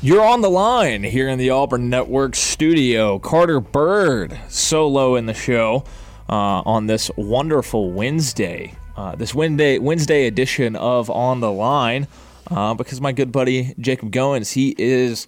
You're on the line here in the Auburn Network studio. Carter Byrd solo in the show uh, on this wonderful Wednesday. Uh, this Wednesday Wednesday edition of On the Line, uh, because my good buddy Jacob Goins, he is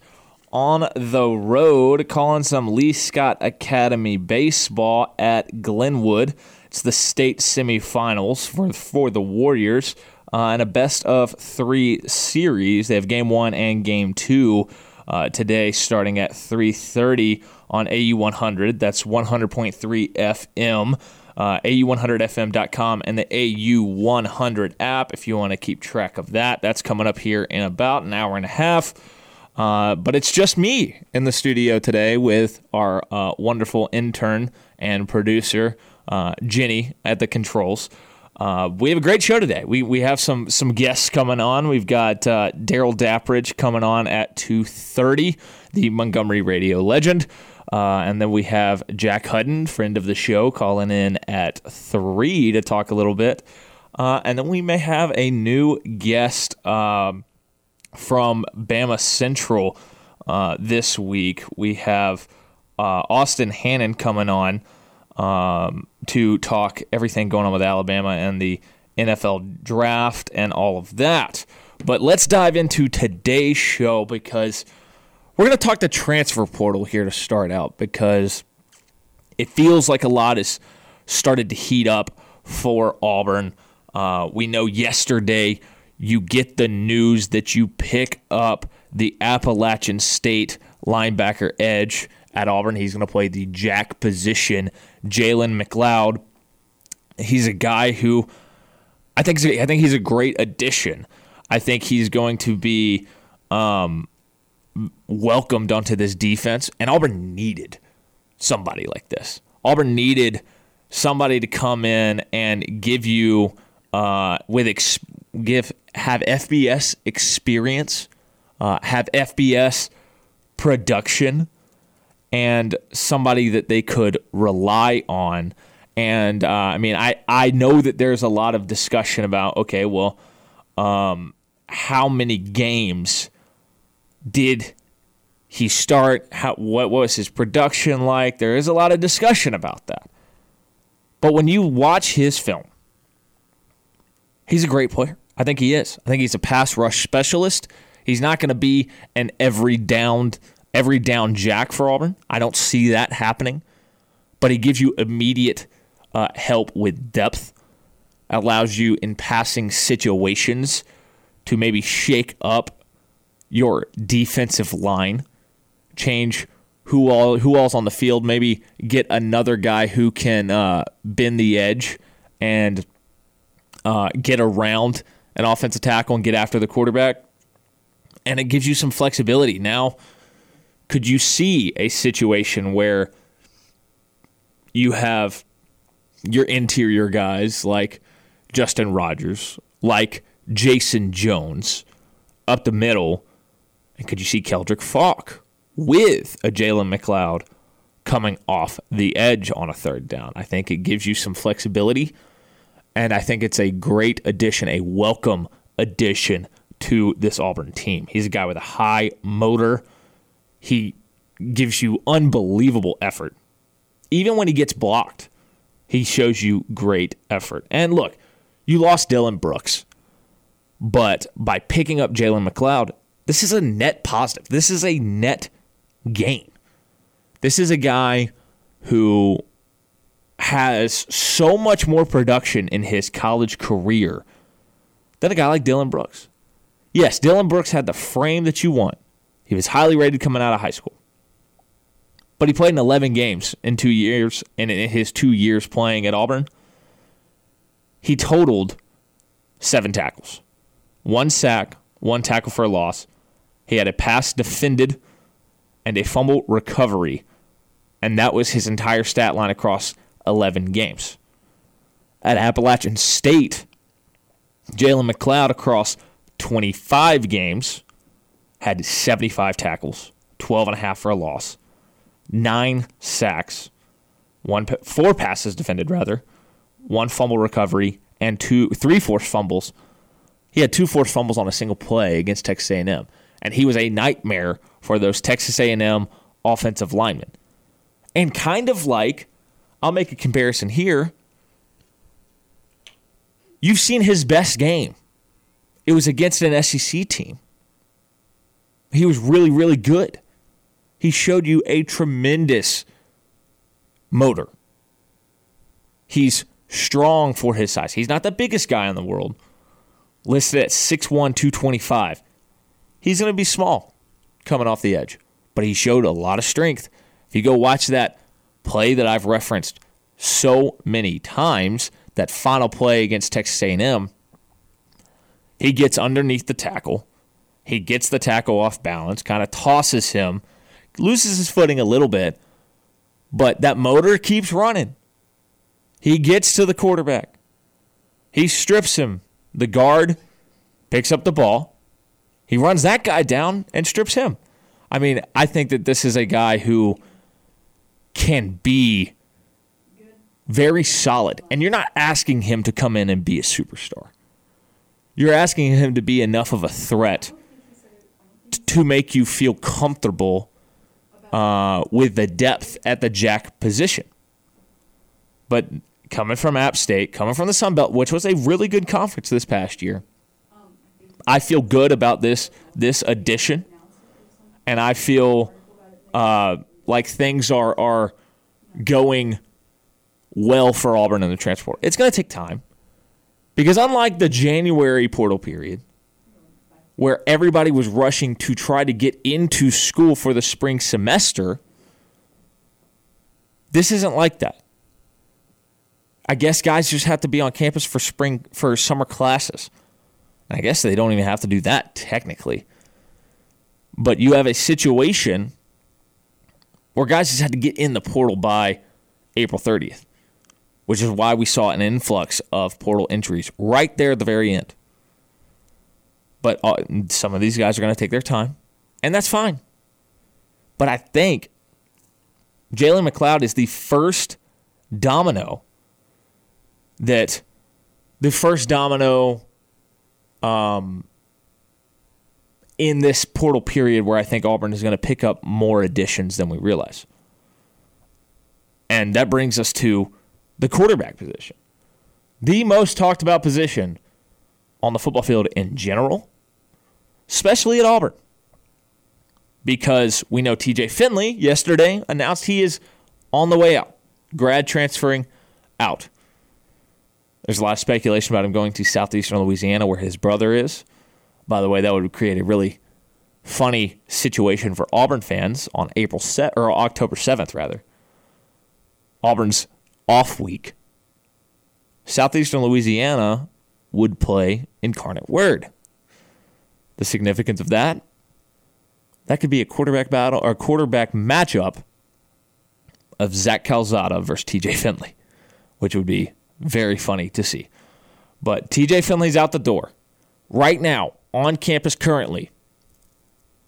on the road calling some Lee Scott Academy baseball at Glenwood. It's the state semifinals for for the Warriors uh, in a best of three series. They have game one and game two uh, today, starting at 3:30 on AU 100. That's 100.3 FM. Uh, AU100FM.com and the AU100 app if you want to keep track of that. That's coming up here in about an hour and a half. Uh, but it's just me in the studio today with our uh, wonderful intern and producer, uh, Jenny, at the controls. Uh, we have a great show today. We we have some some guests coming on. We've got uh, Darrell Dapprich coming on at two thirty, the Montgomery radio legend, uh, and then we have Jack Hudon, friend of the show, calling in at three to talk a little bit, uh, and then we may have a new guest um, from BamaCentral uh, this week. We have uh, Austin Hannon coming on um, to talk everything going on with Alabama and the NFL draft and all of that. But let's dive into today's show because we're going to talk the transfer portal here to start out because it feels like a lot has started to heat up for Auburn. Uh, we know yesterday you get the news that you pick up the Appalachian State linebacker edge at Auburn. He's going to play the jack position. Jalen McLeod. He's a guy who I think I think he's a great addition. I think he's going to be um, welcomed onto this defense, and Auburn needed somebody like this. Auburn needed somebody to come in and give you uh, with ex- give have FBS experience, uh, have FBS production and somebody that they could rely on. And uh, I mean, I, I know that there's a lot of discussion about, okay, well, um, how many games did he start? How, what was his production like? There is a lot of discussion about that. But when you watch his film, he's a great player. I think he is. I think he's a pass rush specialist. He's not going to be an every downed every down jack for Auburn. I don't see that happening. But he gives you immediate uh, help with depth, allows you in passing situations to maybe shake up your defensive line, change who all who all's on the field, maybe get another guy who can uh, bend the edge and uh, get around an offensive tackle and get after the quarterback. And it gives you some flexibility. Now, could you see a situation where you have your interior guys like Justin Rogers, like Jason Jones up the middle, and could you see Keldric Faulk with a Jalen McLeod coming off the edge on a third down? I think it gives you some flexibility, and I think it's a great addition, a welcome addition to this Auburn team. He's a guy with a high motor he gives you unbelievable effort. Even when he gets blocked, he shows you great effort. And look, you lost Dylan Brooks, but by picking up Jalen McLeod, this is a net positive. This is a net gain. This is a guy who has so much more production in his college career than a guy like Dylan Brooks. Yes, Dylan Brooks had the frame that you want. He was highly rated coming out of high school. But he played in 11 games in two years, and in his two years playing at Auburn, he totaled seven tackles, one sack, one tackle for a loss. He had a pass defended and a fumble recovery. And that was his entire stat line across 11 games. At Appalachian State, Jalen McLeod across 25 games had 75 tackles, 12 and a half for a loss, nine sacks, one four passes defended rather, one fumble recovery, and two three forced fumbles. He had two forced fumbles on a single play against Texas A&M, and he was a nightmare for those Texas A&M offensive linemen. And kind of like, I'll make a comparison here. You've seen his best game. It was against an SEC team. He was really, really good. He showed you a tremendous motor. He's strong for his size. He's not the biggest guy in the world. Listed at 6'1, 225. He's going to be small coming off the edge, but he showed a lot of strength. If you go watch that play that I've referenced so many times, that final play against Texas A&M, he gets underneath the tackle. He gets the tackle off balance, kind of tosses him, loses his footing a little bit, but that motor keeps running. He gets to the quarterback. He strips him. The guard picks up the ball. He runs that guy down and strips him. I mean, I think that this is a guy who can be very solid. And you're not asking him to come in and be a superstar. You're asking him to be enough of a threat to make you feel comfortable uh, with the depth at the jack position. But coming from App State, coming from the Sun Belt, which was a really good conference this past year, I feel good about this this addition, and I feel uh, like things are are going well for Auburn in the transport. It's going to take time because unlike the January portal period, where everybody was rushing to try to get into school for the spring semester, this isn't like that. I guess guys just have to be on campus for spring for summer classes. I guess they don't even have to do that technically. But you have a situation where guys just had to get in the portal by April 30th, which is why we saw an influx of portal entries right there at the very end. But uh, some of these guys are going to take their time, and that's fine. But I think Jalen McLeod is the first domino that the first domino um, in this portal period where I think Auburn is going to pick up more additions than we realize. And that brings us to the quarterback position. The most talked about position on the football field in general especially at Auburn. Because we know TJ Finley yesterday announced he is on the way out, grad transferring out. There's a lot of speculation about him going to southeastern Louisiana where his brother is. By the way, that would create a really funny situation for Auburn fans on April set or October 7th rather. Auburn's off week. Southeastern Louisiana would play Incarnate Word the significance of that. That could be a quarterback battle or quarterback matchup of Zach Calzada versus TJ Finley, which would be very funny to see. But TJ Finley's out the door. Right now, on campus currently,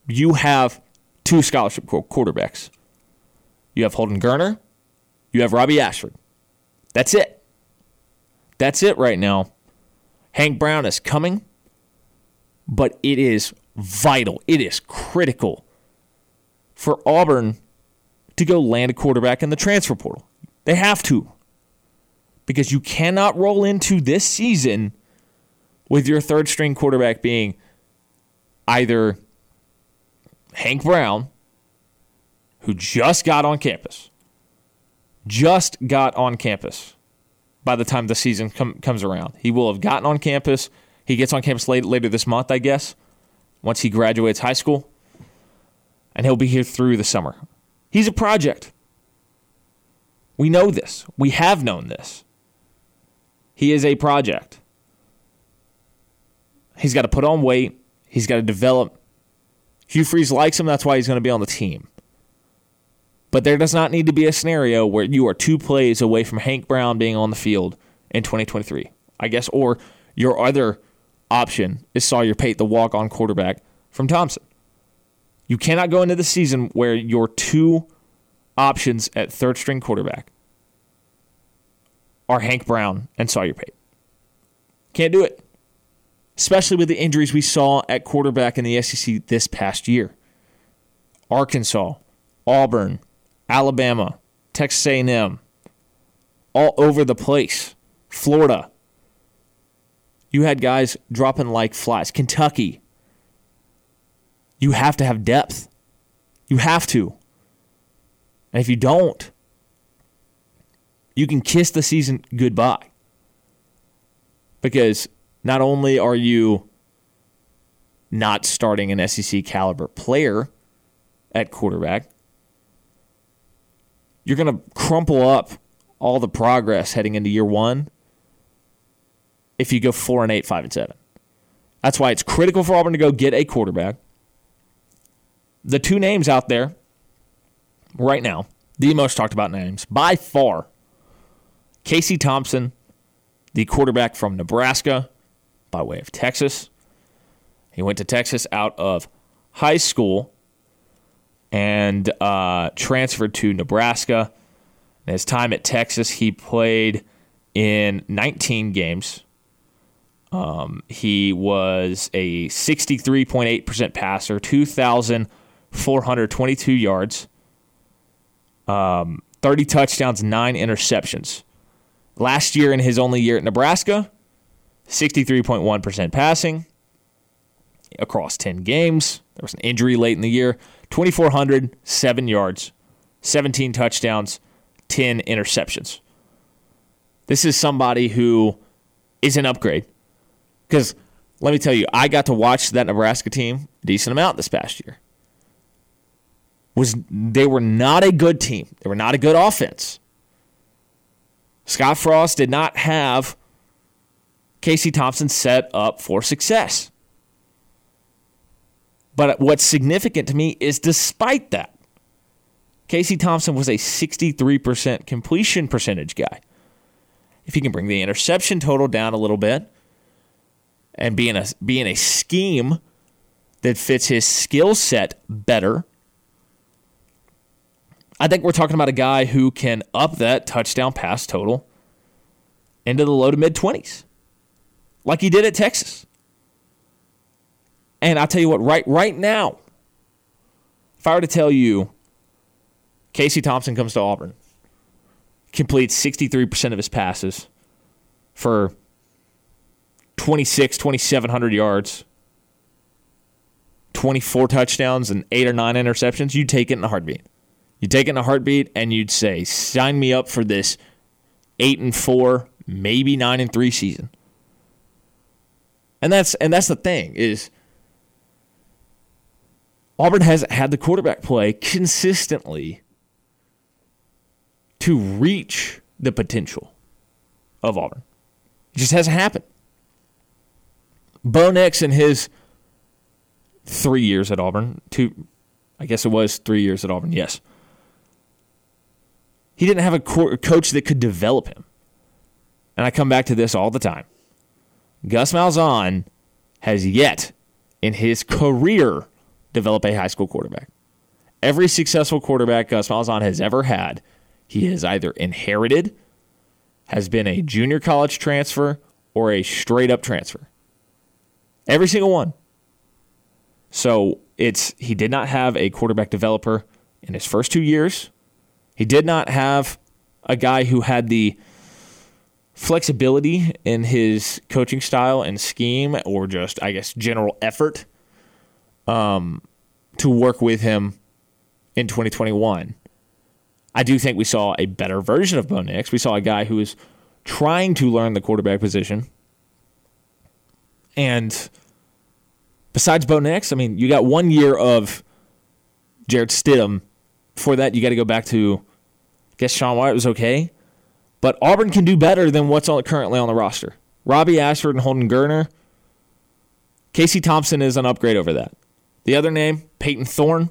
you have two scholarship quarterbacks. You have Holden Geriner, you have Robbie Ashford. That's it. That's it right now. Hank Brown is coming but it is vital. It is critical for Auburn to go land a quarterback in the transfer portal. They have to. Because you cannot roll into this season with your third string quarterback being either Hank Brown, who just got on campus, just got on campus by the time the season com- comes around. He will have gotten on campus he gets on campus late, later this month, I guess, once he graduates high school. And he'll be here through the summer. He's a project. We know this. We have known this. He is a project. He's got to put on weight. He's got to develop. Hugh Freeze likes him. That's why he's going to be on the team. But there does not need to be a scenario where you are two plays away from Hank Brown being on the field in 2023. I guess, or your other option is Sawyer Pate, the walk on quarterback from Thompson. You cannot go into the season where your two options at third string quarterback are Hank Brown and Sawyer Pate. Can't do it. Especially with the injuries we saw at quarterback in the SEC this past year. Arkansas, Auburn, Alabama, Texas A&M, all over the place. Florida. You had guys dropping like flies. Kentucky. You have to have depth. You have to. And if you don't, you can kiss the season goodbye. Because not only are you not starting an SEC caliber player at quarterback, you're going to crumple up all the progress heading into year one if you go four and eight, five and seven. That's why it's critical for Auburn to go get a quarterback. The two names out there right now, the most talked about names by far Casey Thompson, the quarterback from Nebraska by way of Texas. He went to Texas out of high school and uh, transferred to Nebraska. In his time at Texas, he played in 19 games. Um, he was a 63.8% passer, 2,422 yards, um, 30 touchdowns, nine interceptions. Last year, in his only year at Nebraska, 63.1% passing across 10 games. There was an injury late in the year. 2,400, seven yards, 17 touchdowns, 10 interceptions. This is somebody who is an upgrade. Because let me tell you, I got to watch that Nebraska team a decent amount this past year. Was they were not a good team. They were not a good offense. Scott Frost did not have Casey Thompson set up for success. But what's significant to me is despite that, Casey Thompson was a 63% completion percentage guy. If he can bring the interception total down a little bit and be in a, be in a scheme that fits his skill set better, I think we're talking about a guy who can up that touchdown pass total into the low to mid 20s, like he did at Texas. And I'll tell you what, right right now, if I were to tell you Casey Thompson comes to Auburn, completes 63% of his passes for 26, 2,700 yards, 24 touchdowns, and eight or nine interceptions, you'd take it in a heartbeat. You take it in a heartbeat and you'd say, sign me up for this eight and four, maybe nine and three season. And that's and that's the thing is Auburn hasn't had the quarterback play consistently to reach the potential of Auburn. It just hasn't happened. Bo Nix in his three years at Auburn, two, I guess it was three years at Auburn, yes. He didn't have a coach that could develop him. And I come back to this all the time. Gus Malzahn has yet in his career develop a high school quarterback. Every successful quarterback Gus Malzahn has ever had, he has either inherited, has been a junior college transfer, or a straight up transfer. Every single one. So it's he did not have a quarterback developer in his first two years. He did not have a guy who had the flexibility in his coaching style and scheme, or just, I guess, general effort um, to work with him in 2021. I do think we saw a better version of Bo Nix. We saw a guy who was trying to learn the quarterback position. And besides Bo Nix, I mean, you got one year of Jarrett Stidham before that, you got to go back to, I guess Sean White was okay. But Auburn can do better than what's currently on the roster. Robbie Ashford and Holden Geriner. Casey Thompson is an upgrade over that. The other name, Payton Thorne,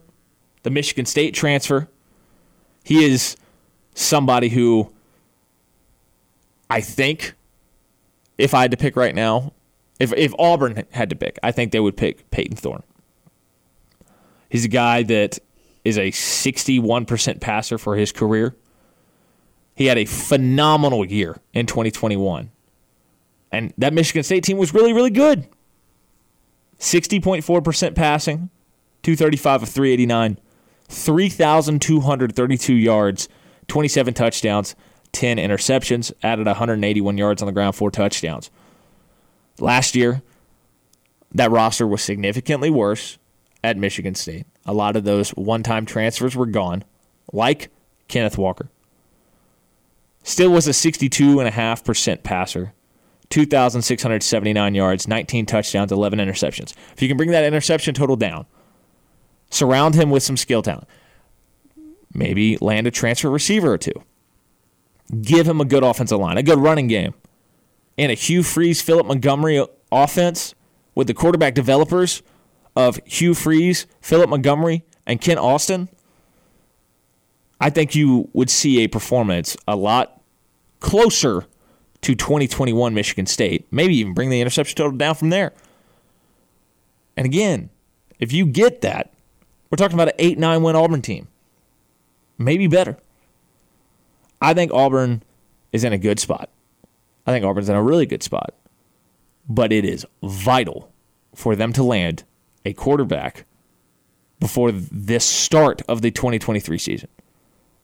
the Michigan State transfer. He is somebody who I think if I had to pick right now, if if Auburn had to pick, I think they would pick Payton Thorne. He's a guy that is a 61% passer for his career. He had a phenomenal year in 2021. And that Michigan State team was really, really good. 60.4% passing, 235 of 389, 3,232 yards, 27 touchdowns, 10 interceptions, added 181 yards on the ground, four touchdowns. Last year, that roster was significantly worse at Michigan State. A lot of those one time transfers were gone, like Kenneth Walker. Still was a 62.5% passer, 2,679 yards, 19 touchdowns, 11 interceptions. If you can bring that interception total down, surround him with some skill talent, maybe land a transfer receiver or two, give him a good offensive line, a good running game, and a Hugh Freeze, Philip Montgomery offense with the quarterback developers of Hugh Freeze, Philip Montgomery, and Kent Austin, I think you would see a performance a lot closer to 2021 Michigan State. Maybe even bring the interception total down from there. And again, if you get that, we're talking about an 8 9 win Auburn team. Maybe better. I think Auburn is in a good spot. I think Auburn's in a really good spot. But it is vital for them to land a quarterback before this start of the 2023 season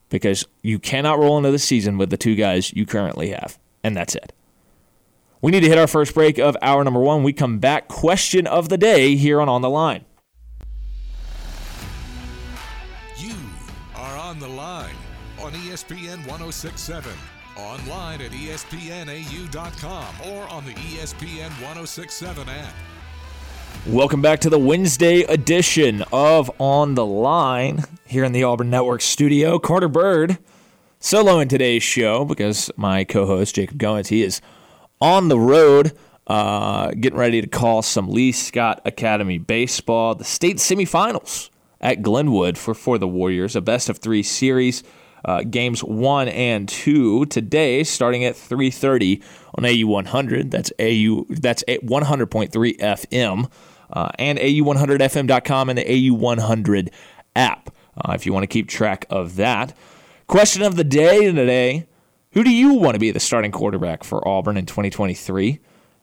because you cannot roll into the season with the two guys you currently have, and that's it. We need to hit our first break of hour number one. We come back. Question of the day here on On the Line. You are on the line on ESPN 1067, online at espnau.com, or on the ESPN 1067 app. Welcome back to the Wednesday edition of On the Line here in the Auburn Network studio. Carter Byrd solo in today's show because my co-host Jacob Goins he is on the road, uh, getting ready to call some Lee Scott Academy baseball. The state semifinals at Glenwood for for the Warriors, a best of three series. Uh, games one and two today, starting at 3:30 on AU 100. That's AU. That's 100.3 FM uh, and AU100FM.com and the AU100 app uh, if you want to keep track of that. Question of the day today Who do you want to be the starting quarterback for Auburn in 2023?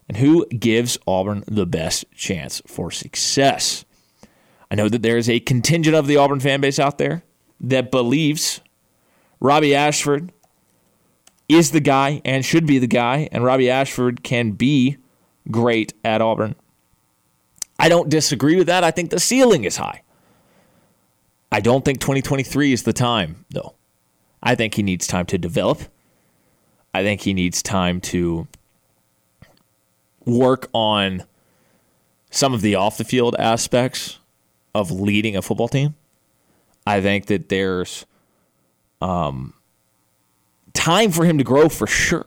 And who gives Auburn the best chance for success? I know that there is a contingent of the Auburn fan base out there that believes Robbie Ashford is the guy and should be the guy, and Robbie Ashford can be great at Auburn. I don't disagree with that. I think the ceiling is high. I don't think 2023 is the time, though. I think he needs time to develop. I think he needs time to work on some of the off the field aspects of leading a football team. I think that there's um, time for him to grow for sure.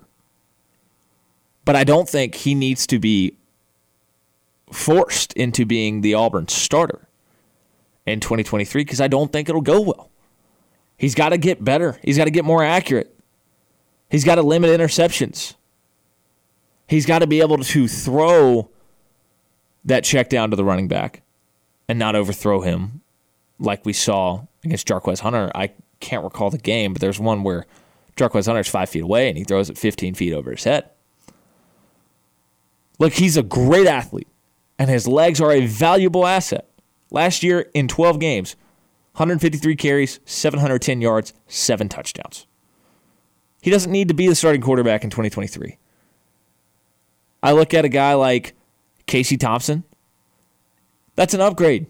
But I don't think he needs to be forced into being the Auburn starter in 2023 because I don't think it'll go well. He's got to get better. He's got to get more accurate. He's got to limit interceptions. He's got to be able to throw that check down to the running back and not overthrow him like we saw against Jarquez Hunter. I can't recall the game, but there's one where Jarquez Hunter's five feet away and he throws it 15 feet over his head. Look, he's a great athlete and his legs are a valuable asset. Last year in 12 games, 153 carries, 710 yards, seven touchdowns. He doesn't need to be the starting quarterback in 2023. I look at a guy like Casey Thompson. That's an upgrade.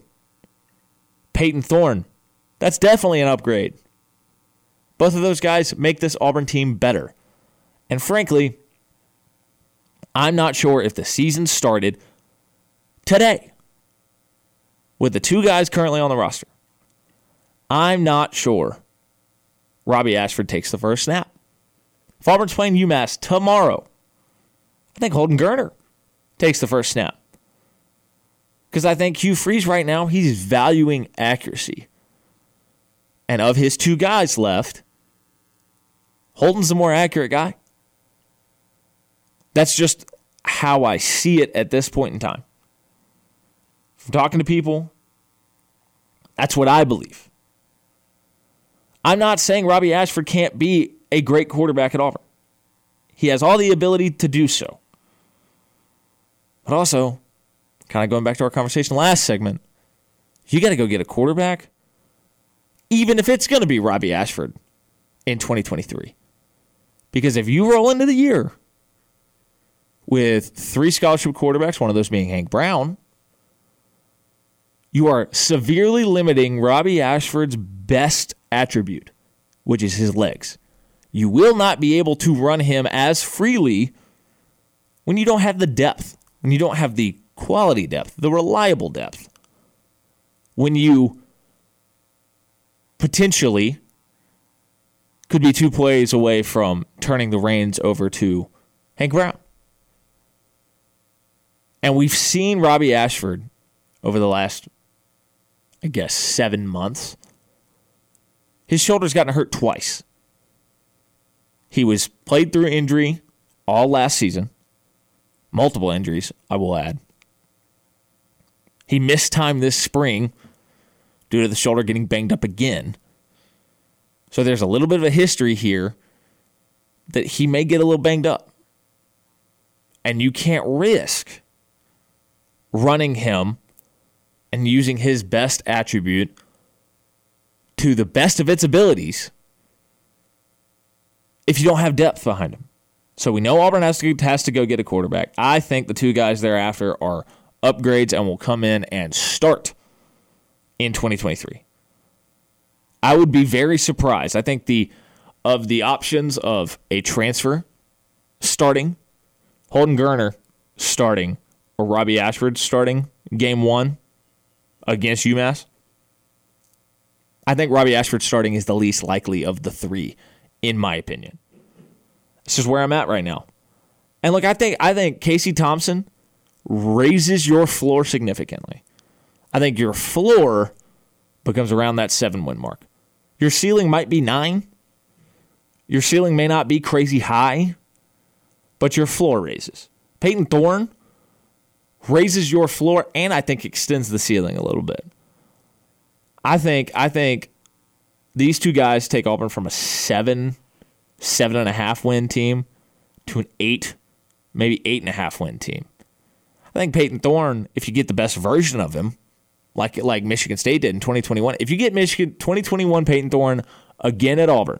Payton Thorne. That's definitely an upgrade. Both of those guys make this Auburn team better. And frankly, I'm not sure if the season started today with the two guys currently on the roster, I'm not sure Robbie Ashford takes the first snap. If Auburn's playing UMass tomorrow, I think Holden Geriner takes the first snap. Because I think Hugh Freeze right now, he's valuing accuracy. And of his two guys left, Holden's the more accurate guy. That's just how I see it at this point in time. From talking to people, that's what I believe. I'm not saying Robbie Ashford can't be a great quarterback at Auburn. He has all the ability to do so. But also, kind of going back to our conversation last segment, you got to go get a quarterback, even if it's going to be Robbie Ashford in 2023. Because if you roll into the year with three scholarship quarterbacks, one of those being Hank Brown, you are severely limiting Robbie Ashford's best attribute, which is his legs. You will not be able to run him as freely when you don't have the depth, when you don't have the quality depth, the reliable depth. When you potentially could be two plays away from turning the reins over to Hank Brown. And we've seen Robbie Ashford over the last, I guess, seven months. His shoulder's gotten hurt twice. He was played through injury all last season, multiple injuries, I will add. He missed time this spring due to the shoulder getting banged up again. So there's a little bit of a history here that he may get a little banged up. And you can't risk running him and using his best attribute to the best of its abilities if you don't have depth behind him. So we know Auburn has to, has to go get a quarterback. I think the two guys thereafter are upgrades and will come in and start in 2023. I would be very surprised. I think the of the options of a transfer starting, Holden Geriner starting, or Robbie Ashford starting game one against UMass. I think Robbie Ashford starting is the least likely of the three, in my opinion. This is where I'm at right now. And look, I think I think Casey Thompson raises your floor significantly. I think your floor becomes around that seven win mark. Your ceiling might be nine. Your ceiling may not be crazy high, but your floor raises. Payton Thorne raises your floor and I think extends the ceiling a little bit. I think I think these two guys take Auburn from a seven, seven and a half win team to an eight, maybe eight and a half win team. I think Payton Thorne, if you get the best version of him, like like Michigan State did in 2021. If you get Michigan 2021 Payton Thorne again at Auburn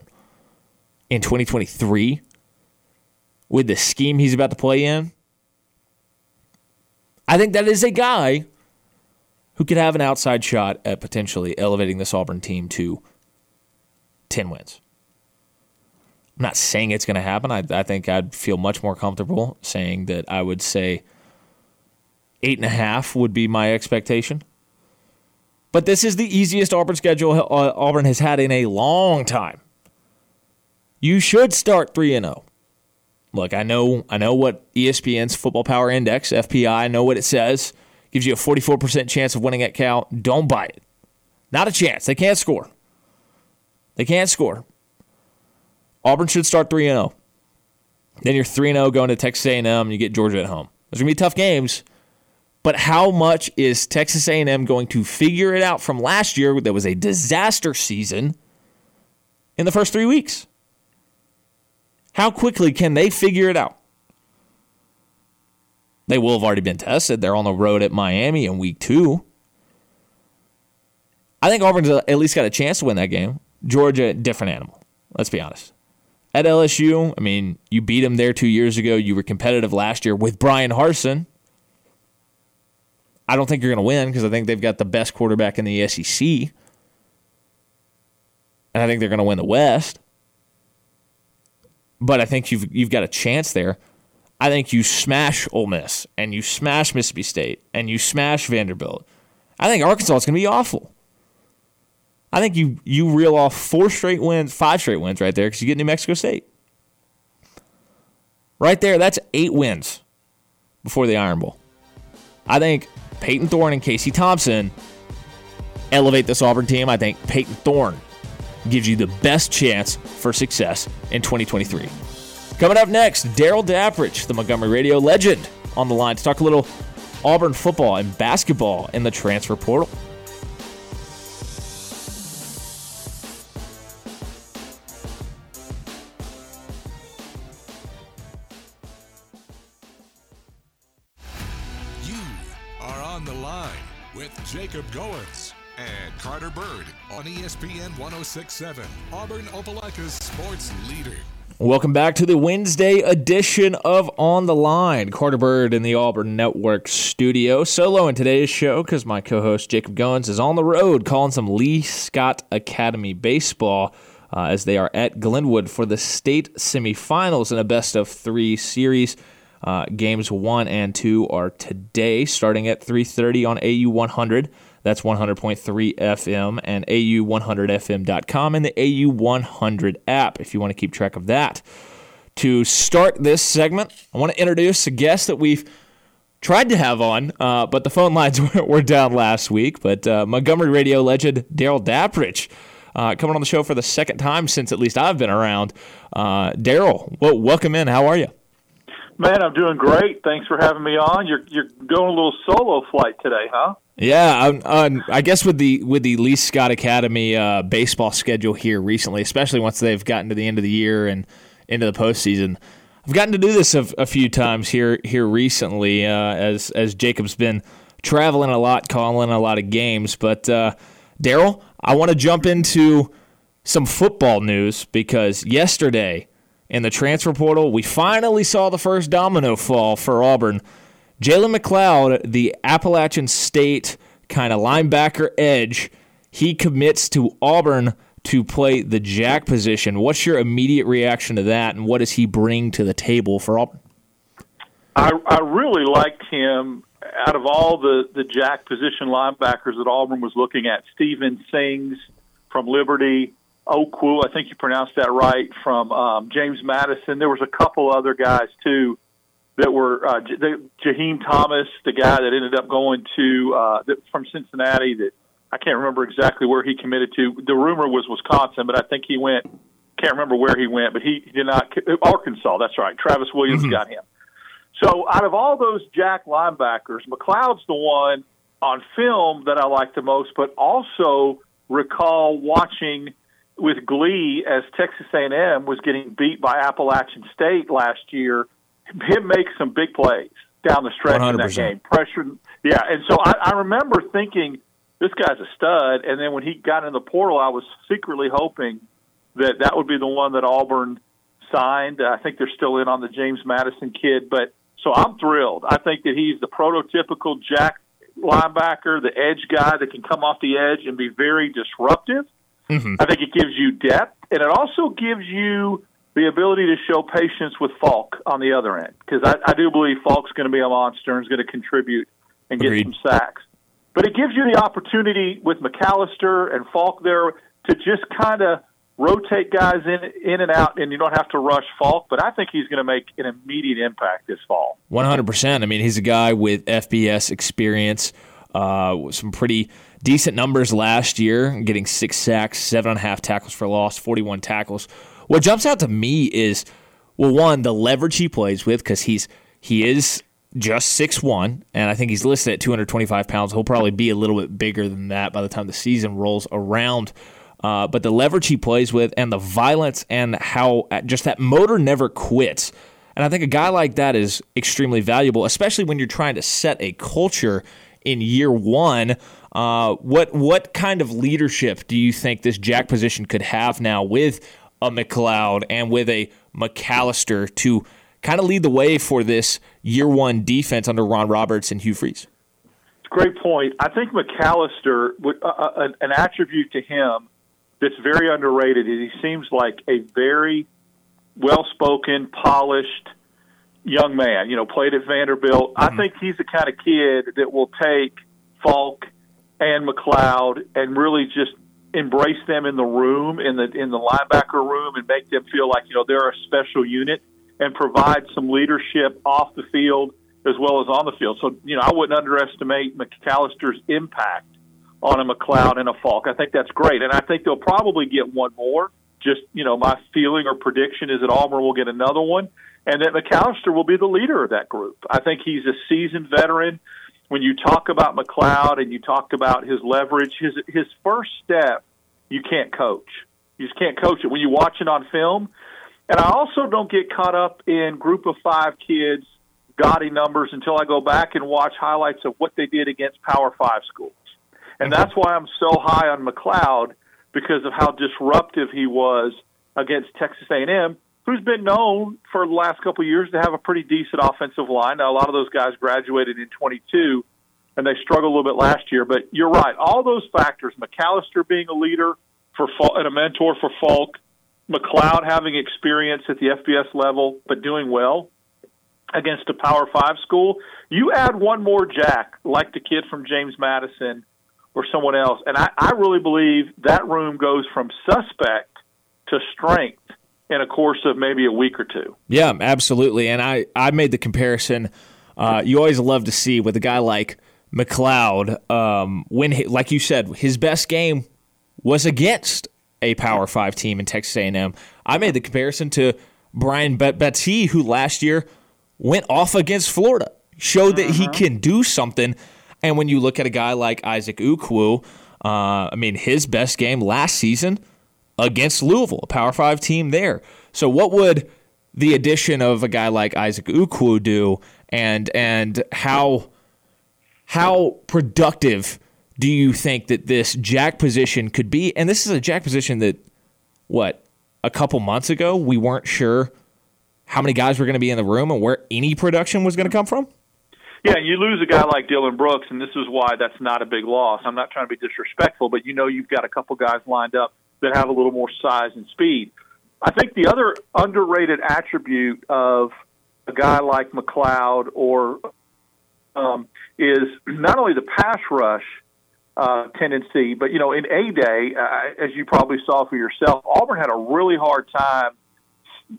in 2023 with the scheme he's about to play in, I think that is a guy who could have an outside shot at potentially elevating this Auburn team to 10 wins. I'm not saying it's going to happen. I, I think I'd feel much more comfortable saying that I would say eight and a half would be my expectation. But this is the easiest Auburn schedule uh, Auburn has had in a long time. You should start 3 and 0. Look, I know I know what ESPN's Football Power Index, FPI, I know what it says. Gives you a 44% chance of winning at Cal. Don't buy it. Not a chance. They can't score. They can't score. Auburn should start 3 0. Then you're 3 0 going to Texas A&M you get Georgia at home. Those are going to be tough games. But how much is Texas A&M going to figure it out from last year that was a disaster season in the first 3 weeks? How quickly can they figure it out? They will have already been tested. They're on the road at Miami in week 2. I think Auburn's at least got a chance to win that game. Georgia, different animal. Let's be honest. At LSU, I mean, you beat them there two years ago. You were competitive last year with Bryan Harsin. I don't think you're going to win because I think they've got the best quarterback in the SEC. And I think they're going to win the West. But I think you've you've got a chance there. I think you smash Ole Miss and you smash Mississippi State and you smash Vanderbilt. I think Arkansas is going to be awful. I think you you reel off four straight wins, five straight wins right there because you get New Mexico State. Right there, that's eight wins before the Iron Bowl. I think Payton Thorne and Casey Thompson elevate this Auburn team. I think Payton Thorne gives you the best chance for success in 2023. Coming up next, Darrell Dapprich, the Montgomery radio legend, on the line to talk a little Auburn football and basketball in the transfer portal. Jacob Goins and Carter Byrd on ESPN 1067, Auburn Opelika's sports leader. Welcome back to the Wednesday edition of On the Line. Carter Byrd in the Auburn Network studio. Solo in today's show because my co host Jacob Goins is on the road calling some Lee Scott Academy baseball uh, as they are at Glenwood for the state semifinals in a best of three series. Uh, games one and two are today, starting at 3:30 on AU 100. That's 100.3 FM and AU100FM.com and the AU100 app if you want to keep track of that. To start this segment, I want to introduce a guest that we've tried to have on, uh, but the phone lines were down last week. But uh, Montgomery radio legend Darrell Dapprich uh, coming on the show for the second time since at least I've been around. Uh, Darrell, well, welcome in. How are you? Man, I'm doing great. Thanks for having me on. You're you're going a little solo flight today, huh? Yeah, I'm, I'm, i guess with the with the Lee Scott Academy uh, baseball schedule here recently, especially once they've gotten to the end of the year and into the postseason, I've gotten to do this a, a few times here here recently uh, as as Jacob's been traveling a lot, calling a lot of games. But uh, Darrell, I want to jump into some football news because yesterday in the transfer portal, we finally saw the first domino fall for Auburn. Jalen McLeod, the Appalachian State kind of linebacker edge, he commits to Auburn to play the jack position. What's your immediate reaction to that, and what does he bring to the table for Auburn? I, I really liked him out of all the, the jack position linebackers that Auburn was looking at. Steven Sings from Liberty, Okwu, I think you pronounced that right, from um, James Madison. There was a couple other guys too that were uh, the, Jaheim Thomas, the guy that ended up going to uh, that, from Cincinnati. That I can't remember exactly where he committed to. The rumor was Wisconsin, but I think he went. Can't remember where he went, but he, he did not. Arkansas, that's right. Travis Williams mm-hmm. got him. So out of all those Jack linebackers, McLeod's the one on film that I like the most, but also recall watching with glee as Texas A&M was getting beat by Appalachian State last year. Him make some big plays down the stretch 100%. in that game. Pressure, yeah. And so I, I remember thinking this guy's a stud. And then when he got in the portal, I was secretly hoping that that would be the one that Auburn signed. I think they're still in on the James Madison kid, but so I'm thrilled. I think that he's the prototypical Jack linebacker, the edge guy that can come off the edge and be very disruptive Mm-hmm. I think it gives you depth, and it also gives you the ability to show patience with Faulk on the other end because I, I do believe Faulk's going to be a monster and is going to contribute and get Agreed. some sacks. But it gives you the opportunity with McAllister and Faulk there to just kind of rotate guys in in and out, and you don't have to rush Faulk. But I think he's going to make an immediate impact this fall. One hundred percent. I mean, he's a guy with FBS experience, uh, some pretty decent numbers last year, getting six sacks, seven and a half tackles for loss, 41 tackles. What jumps out to me is, well, one, the leverage he plays with because he's he is just six one, and I think he's listed at 225 pounds. He'll probably be a little bit bigger than that by the time the season rolls around. Uh, but the leverage he plays with, and the violence, and how just that motor never quits. And I think a guy like that is extremely valuable, especially when you're trying to set a culture in year one uh, what what kind of leadership do you think this jack position could have now with a McLeod and with a McAllister to kind of lead the way for this year one defense under Ron Roberts and Hugh Freeze? Great point. I think McAllister, uh, uh an attribute to him that's very underrated is he seems like a very well-spoken, polished young man. You know, played at Vanderbilt. Mm-hmm. I think he's the kind of kid that will take Faulk and McLeod and really just embrace them in the room, in the in the linebacker room, and make them feel like you know they're a special unit, and provide some leadership off the field as well as on the field. So you know I wouldn't underestimate McAllister's impact on a McLeod and a Faulk. I think that's great, and I think they'll probably get one more. Just you know, my feeling or prediction is that Auburn will get another one, and that McAllister will be the leader of that group. I think he's a seasoned veteran. When you talk about McLeod and you talk about his leverage, his his first step, you can't coach. You just can't coach it when you watch it on film. And I also don't get caught up in group of five kids gaudy numbers until I go back and watch highlights of what they did against Power Five schools. And that's why I'm so high on McLeod because of how disruptive he was against Texas A&M, who's been known for the last couple of years to have a pretty decent offensive line. Now, a lot of those guys graduated in 22, and they struggled a little bit last year. But you're right. All those factors, McAllister being a leader for and a mentor for Faulk, McLeod having experience at the FBS level but doing well against a Power Five school. You add one more Jack, like the kid from James Madison or someone else, and I, I really believe that room goes from suspect to strength in a course of maybe a week or two. Yeah, absolutely. And I, I made the comparison. Uh, you always love to see with a guy like McLeod, um, when he, like you said, his best game was against a Power Five team in Texas A&M. I made the comparison to Brian Battie, who last year went off against Florida, showed that he uh-huh. can do something. And when you look at a guy like Isaac Ukwu, uh, I mean, his best game last season against Louisville, a Power Five team there. So, what would the addition of a guy like Isaac Ukwu do, and and how how productive do you think that this jack position could be? And this is a jack position that, what, a couple months ago, we weren't sure how many guys were going to be in the room and where any production was going to come from? Yeah, you lose a guy like Dylan Brooks, and this is why that's not a big loss. I'm not trying to be disrespectful, but you know you've got a couple guys lined up that have a little more size and speed. I think the other underrated attribute of a guy like McLeod or um, is not only the pass rush – uh, tendency. But you know, in a day, uh, as you probably saw for yourself, Auburn had a really hard time.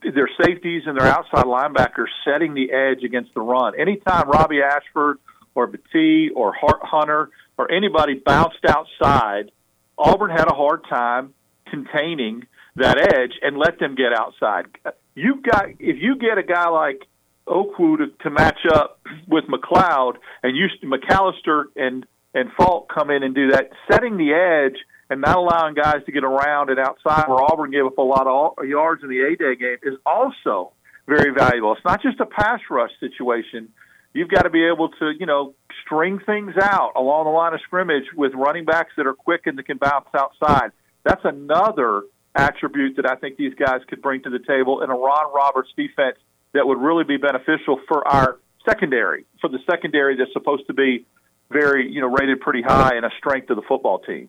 Their safeties and their outside linebackers setting the edge against the run. Anytime Robby Ashford or Battie or Hart Hunter or anybody bounced outside, Auburn had a hard time containing that edge and let them get outside. You've got if you get a guy like Ukwu to, to match up with McLeod and you McAllister and and Faulk come in and do that, setting the edge and not allowing guys to get around and outside where Auburn gave up a lot of yards in the A Day game is also very valuable. It's not just a pass rush situation. You've got to be able to, you know, string things out along the line of scrimmage with running backs that are quick and that can bounce outside. That's another attribute that I think these guys could bring to the table in a Ron Roberts defense that would really be beneficial for our secondary, for the secondary that's supposed to be very, you know, rated pretty high and a strength of the football team.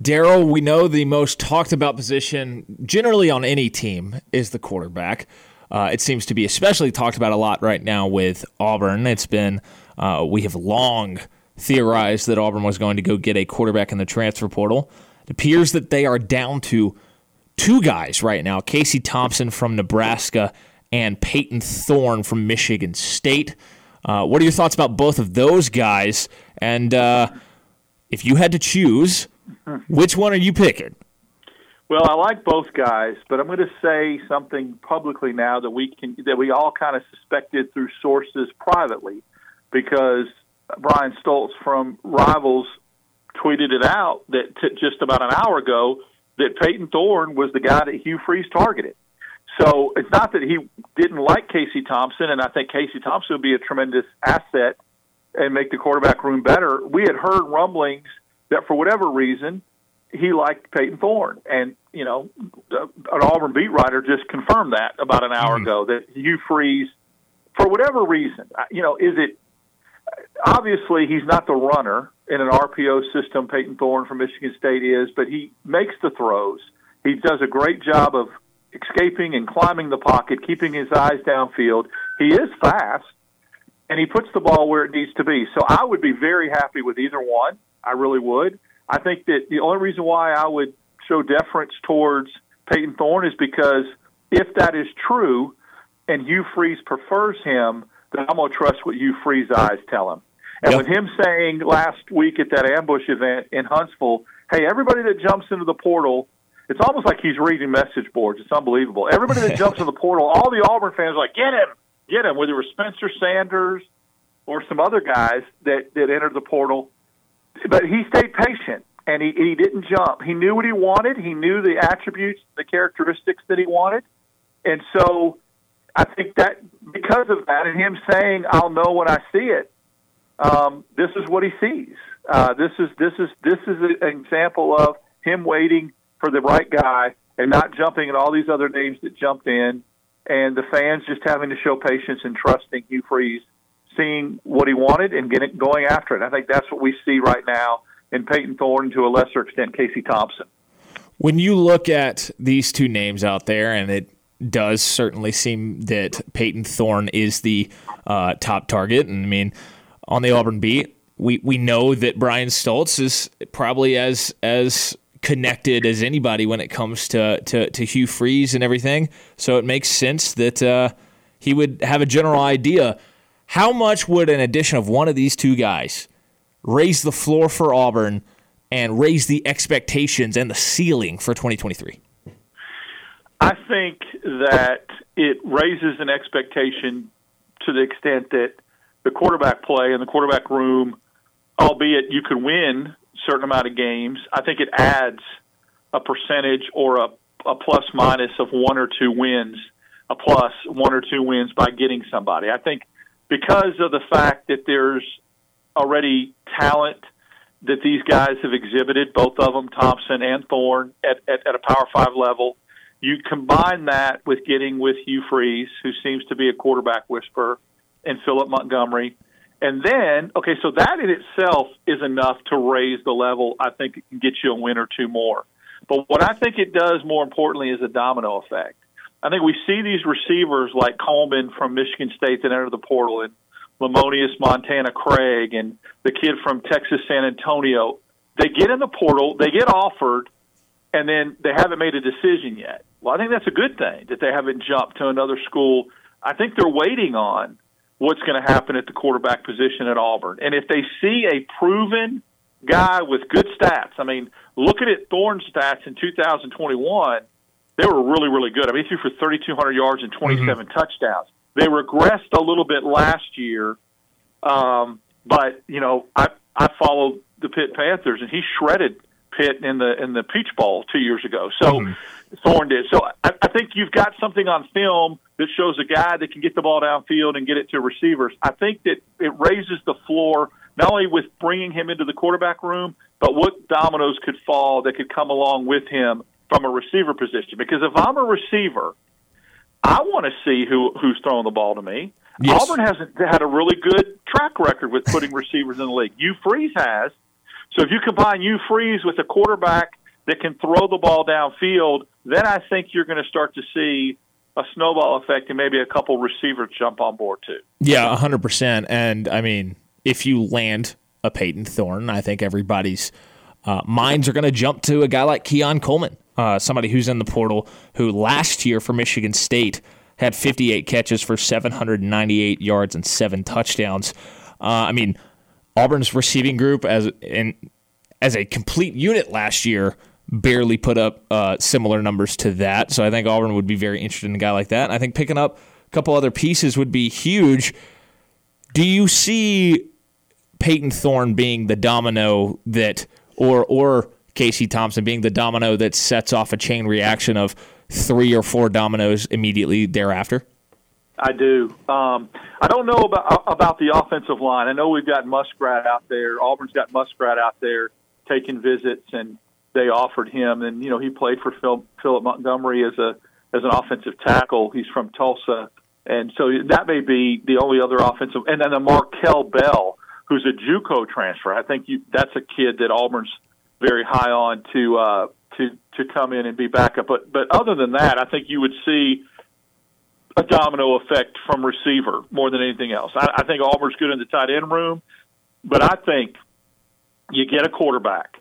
Darrell, we know the most talked about position generally on any team is the quarterback. Uh, it seems to be especially talked about a lot right now with Auburn. It's been, uh, we have long theorized that Auburn was going to go get a quarterback in the transfer portal. It appears that they are down to two guys right now Casey Thompson from Nebraska and Payton Thorne from Michigan State. Uh, what are your thoughts about both of those guys? And uh, if you had to choose, which one are you picking? Well, I like both guys, but I'm going to say something publicly now that we can that we all kind of suspected through sources privately, because Brian Stoltz from Rivals tweeted it out that t- just about an hour ago that Payton Thorne was the guy that Hugh Freeze targeted. So it's not that he didn't like Casey Thompson, and I think Casey Thompson would be a tremendous asset and make the quarterback room better. We had heard rumblings that for whatever reason he liked Payton Thorne, and you know, an Auburn beat writer just confirmed that about an hour mm-hmm. ago that Hugh Freeze, for whatever reason, you know, is it obviously he's not the runner in an RPO system. Payton Thorne from Michigan State is, but he makes the throws. He does a great job of escaping and climbing the pocket, keeping his eyes downfield. He is fast, and he puts the ball where it needs to be. So I would be very happy with either one. I really would. I think that the only reason why I would show deference towards Payton Thorne is because if that is true and Hugh Freeze prefers him, then I'm going to trust what Hugh Freeze's eyes tell him. And Yep. with him saying last week at that ambush event in Huntsville, hey, everybody that jumps into the portal, it's almost like he's reading message boards. It's unbelievable. Everybody that jumps in the portal, all the Auburn fans are like, get him, get him, whether it was Spencer Sanders or some other guys that, that entered the portal. But he stayed patient and he, he didn't jump. He knew what he wanted. He knew the attributes, the characteristics that he wanted. And so I think that because of that and him saying, I'll know when I see it, um, this is what he sees. Uh, this is this is this is an example of him waiting for the right guy and not jumping at all these other names that jumped in, and the fans just having to show patience and trusting Hugh Freeze, seeing what he wanted and getting going after it. I think that's what we see right now in Payton Thorne, to a lesser extent, Casey Thompson. When you look at these two names out there, and it does certainly seem that Payton Thorne is the uh, top target, and I mean, on the Auburn beat, we, we know that Brian Stoltz is probably as as connected as anybody when it comes to, to, to Hugh Freeze and everything. So it makes sense that uh, he would have a general idea. How much would an addition of one of these two guys raise the floor for Auburn and raise the expectations and the ceiling for 2023? I think that it raises an expectation to the extent that the quarterback play and the quarterback room, albeit you could win a certain amount of games, I think it adds a percentage or a, a plus minus of one or two wins, a plus one or two wins by getting somebody. I think because of the fact that there's already talent that these guys have exhibited, both of them, Thompson and Thorne, at, at, at a Power Five level. You combine that with getting with Hugh Freeze, who seems to be a quarterback whisperer, and Philip Montgomery. And then, okay, so that in itself is enough to raise the level. I think it can get you a win or two more. But what I think it does more importantly is a domino effect. I think we see these receivers like Coleman from Michigan State that enter the portal and Lamonius Montana Craig and the kid from Texas San Antonio. They get in the portal, they get offered, and then they haven't made a decision yet. Well, I think that's a good thing that they haven't jumped to another school. I think they're waiting on what's going to happen at the quarterback position at Auburn. And if they see a proven guy with good stats, I mean, looking at Thorne's stats in 2021, they were really, really good. I mean, he threw for 3,200 yards and 27 touchdowns. They regressed a little bit last year, um, but you know, I I followed the Pitt Panthers, and he shredded Pitt in the in the Peach Bowl two years ago. So Thorne did. So I, I think you've got something on film that shows a guy that can get the ball downfield and get it to receivers. I think that it raises the floor not only with bringing him into the quarterback room, but what dominoes could fall that could come along with him from a receiver position. Because if I'm a receiver, I want to see who who's throwing the ball to me. Yes. Auburn hasn't had a really good track record with putting receivers in the league. Hugh Freeze has. So if you combine Hugh Freeze with a quarterback that can throw the ball downfield, then I think you're going to start to see a snowball effect and maybe a couple receivers jump on board too. Yeah, 100%. And I mean, if you land a Payton Thorne, I think everybody's uh, minds are going to jump to a guy like Keon Coleman, uh, somebody who's in the portal who last year for Michigan State had 58 catches for 798 yards and seven touchdowns. Uh, I mean, Auburn's receiving group as in, as a complete unit last year barely put up uh, similar numbers to that. So I think Auburn would be very interested in a guy like that. And I think picking up a couple other pieces would be huge. Do you see Payton Thorne being the domino that, or or Casey Thompson being the domino that sets off a chain reaction of three or four dominoes immediately thereafter? I do. Um, I don't know about about the offensive line. I know we've got Muskrat out there. Auburn's got Muskrat out there taking visits, and they offered him. And you know, he played for Phil, Philip Montgomery as a as an offensive tackle. He's from Tulsa, and so that may be the only other offensive. And then the Markel Bell, who's a JUCO transfer. I think you, that's a kid that Auburn's very high on to uh, to to come in and be backup. But but other than that, I think you would see a domino effect from receiver more than anything else. I, I think Auburn's good in the tight end room, but I think you get a quarterback,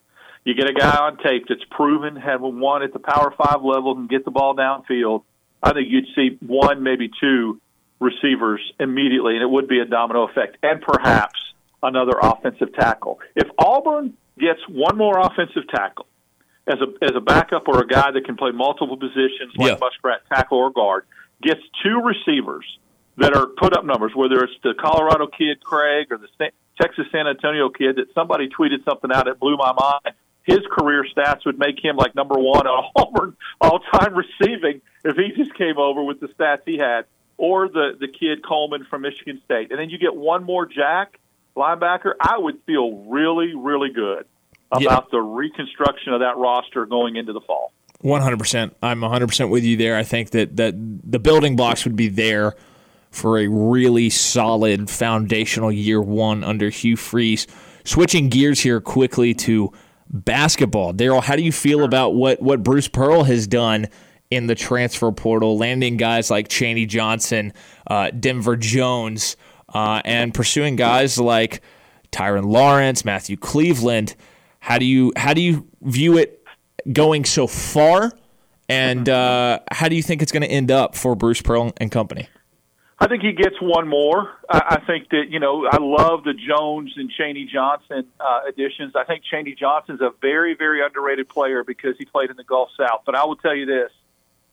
you get a guy on tape that's proven, have won at the Power Five level, and get the ball downfield. I think you'd see one, maybe two receivers immediately, and it would be a domino effect. And perhaps another offensive tackle. If Auburn gets one more offensive tackle as a as a backup or a guy that can play multiple positions like Yeah. Muskrat tackle or guard, gets two receivers that are put up numbers, whether it's the Colorado kid Craig or the Texas San Antonio kid that somebody tweeted something out that blew my mind. His career stats would make him like number one on Auburn all time receiving if he just came over with the stats he had, or the the kid Coleman from Michigan State, and then you get one more Jack linebacker. I would feel really really good about Yeah. the reconstruction of that roster going into the fall. One hundred percent. I'm one hundred percent with you there. I think that that the building blocks would be there for a really solid foundational year one under Hugh Freeze. Switching gears here quickly to basketball, Darrell. How do you feel about what what Bruce Pearl has done in the transfer portal, landing guys like Chaney Johnson, uh, Denver Jones, uh, and pursuing guys like Tyron Lawrence, Matthew Cleveland? How do you how do you view it going so far, and uh, how do you think it's going to end up for Bruce Pearl and company? I think he gets one more. I, I think that you know I love the Jones and Chaney Johnson uh, additions. I think Chaney Johnson's a very very underrated player because he played in the Gulf South. But I will tell you this: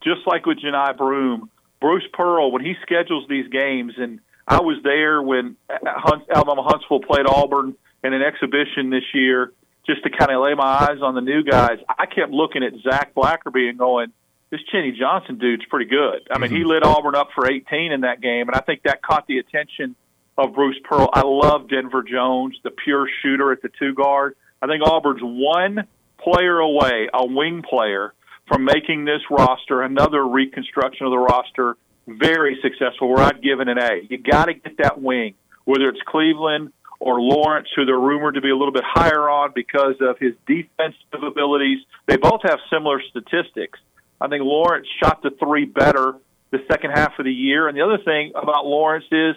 just like with Johni Broome, Bruce Pearl when he schedules these games, and I was there when Hunt, Alabama Huntsville played Auburn in an exhibition this year, just to kind of lay my eyes on the new guys. I kept looking at Zach Blackerby and going this Chaney Johnson dude's pretty good. I mean, he mm-hmm. lit Auburn up for 18 in that game, and I think that caught the attention of Bruce Pearl. I love Denver Jones, the pure shooter at the two guard. I think Auburn's one player away, a wing player, from making this roster, another reconstruction of the roster, very successful, where I'd give it an A. You got to get that wing, whether it's Cleveland or Lawrence, who they're rumored to be a little bit higher on because of his defensive abilities. They both have similar statistics. I think Lawrence shot the three better the second half of the year. And the other thing about Lawrence is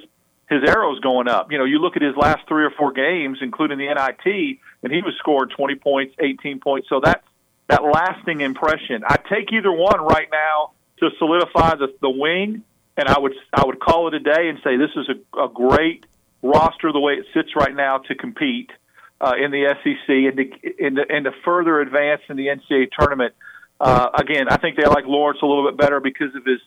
his arrow's going up. You know, you look at his last three or four games, including the NIT, and he was scoring 20 points, 18 points. So that's that lasting impression. I take either one right now to solidify the, the wing, and I would I would call it a day and say this is a, a great roster the way it sits right now to compete uh, in the SEC and to, and, to, and to further advance in the NCAA tournament. Uh, again, I think they like Lawrence a little bit better because of his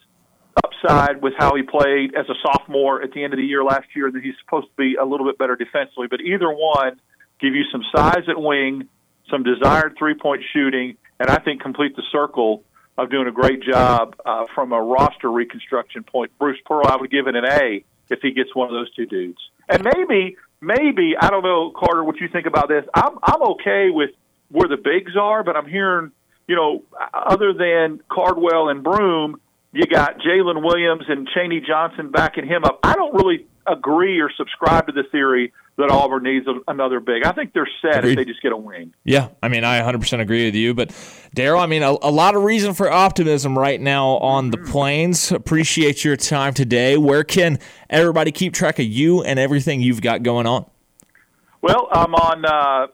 upside with how he played as a sophomore at the end of the year last year, and that he's supposed to be a little bit better defensively. But either one give you some size at wing, some desired three point shooting, and I think complete the circle of doing a great job uh, from a roster reconstruction point. Bruce Pearl, I would give it an A if he gets one of those two dudes. And maybe, maybe I don't know, Carter, what you think about this. I'm I'm okay with where the bigs are, but I'm hearing, you know, other than Cardwell and Broome, you got Jalen Williams and Chaney Johnson backing him up. I don't really agree or subscribe to the theory that Auburn needs a, another big. I think they're set Agreed. if they just get a wing. Yeah, I mean, I 100% agree with you. But, Darrell, I mean, a, a lot of reason for optimism right now on the plains. Appreciate your time today. Where can everybody keep track of you and everything you've got going on? Well, I'm on uh,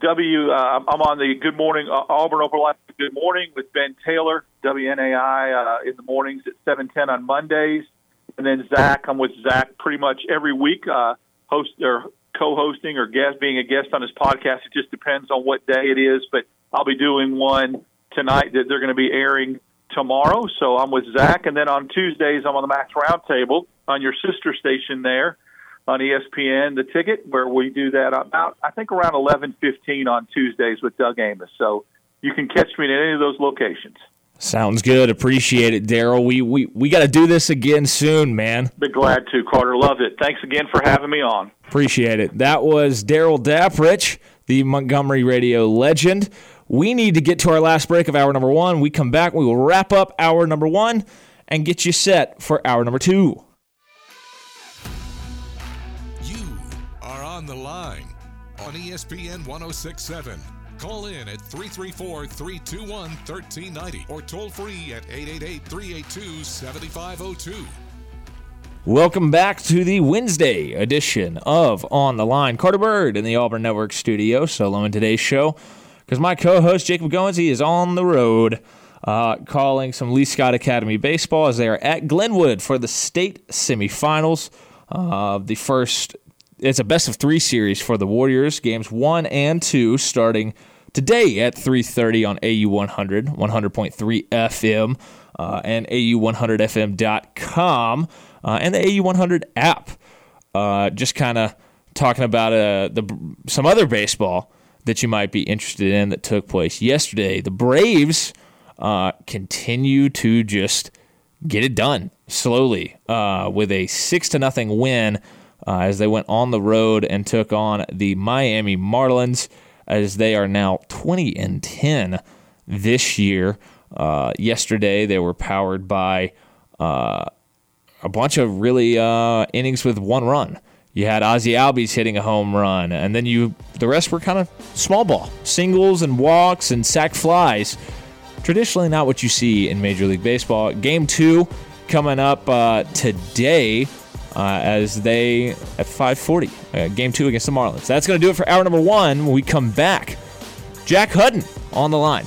W. Uh, I'm on the Good Morning uh, Auburn Opelika Good Morning with Ben Taylor, WNAI, uh, in the mornings at 7:10 on Mondays, and then Zach. I'm with Zach pretty much every week, uh, host or co-hosting or guest, being a guest on his podcast. It just depends on what day it is, but I'll be doing one tonight that they're going to be airing tomorrow. So I'm with Zach, and then on Tuesdays I'm on the Max Roundtable on your sister station there on ESPN, the ticket, where we do that about I think around eleven fifteen on Tuesdays with Doug Amos. So you can catch me at any of those locations. Sounds good. Appreciate it, Darrell. We we, we got to do this again soon, man. Be glad to, Carter. Love it. Thanks again for having me on. Appreciate it. That was Darrell Dapprich, the Montgomery radio legend. We need to get to our last break of hour number one. We come back, we will wrap up hour number one and get you set for hour number two. You are on the line on ESPN 1067. Call in at 334 321 1390 or toll free at 888 382 7502. Welcome back to the Wednesday edition of On the Line. Carter Byrd in the Auburn Network studio, solo in today's show, because my co-host Jacob Goins is on the road, uh, calling some Lee Scott Academy baseball as they are at Glenwood for the state semifinals. Uh, the first it's a best of three series for the Warriors. Games one and two starting today at 3:30 on AU 100, 100.3 FM, uh, and AU100FM.com, uh, and the AU 100 app. Uh, just kind of talking about uh, the some other baseball that you might be interested in that took place yesterday. The Braves uh, continue to just get it done slowly uh, with a six to nothing win uh, as they went on the road and took on the Miami Marlins as they are now 20 and 10 this year. Uh, yesterday they were powered by uh, a bunch of really uh, innings with one run. You had Ozzie Albies hitting a home run, and then you the rest were kind of small ball, singles and walks and sac flies. Traditionally, not what you see in Major League Baseball. Game two coming up uh, today uh, as they at 5:40, uh, game two against the Marlins. That's going to do it for hour number one. When we come back, Jack Hudon on the line.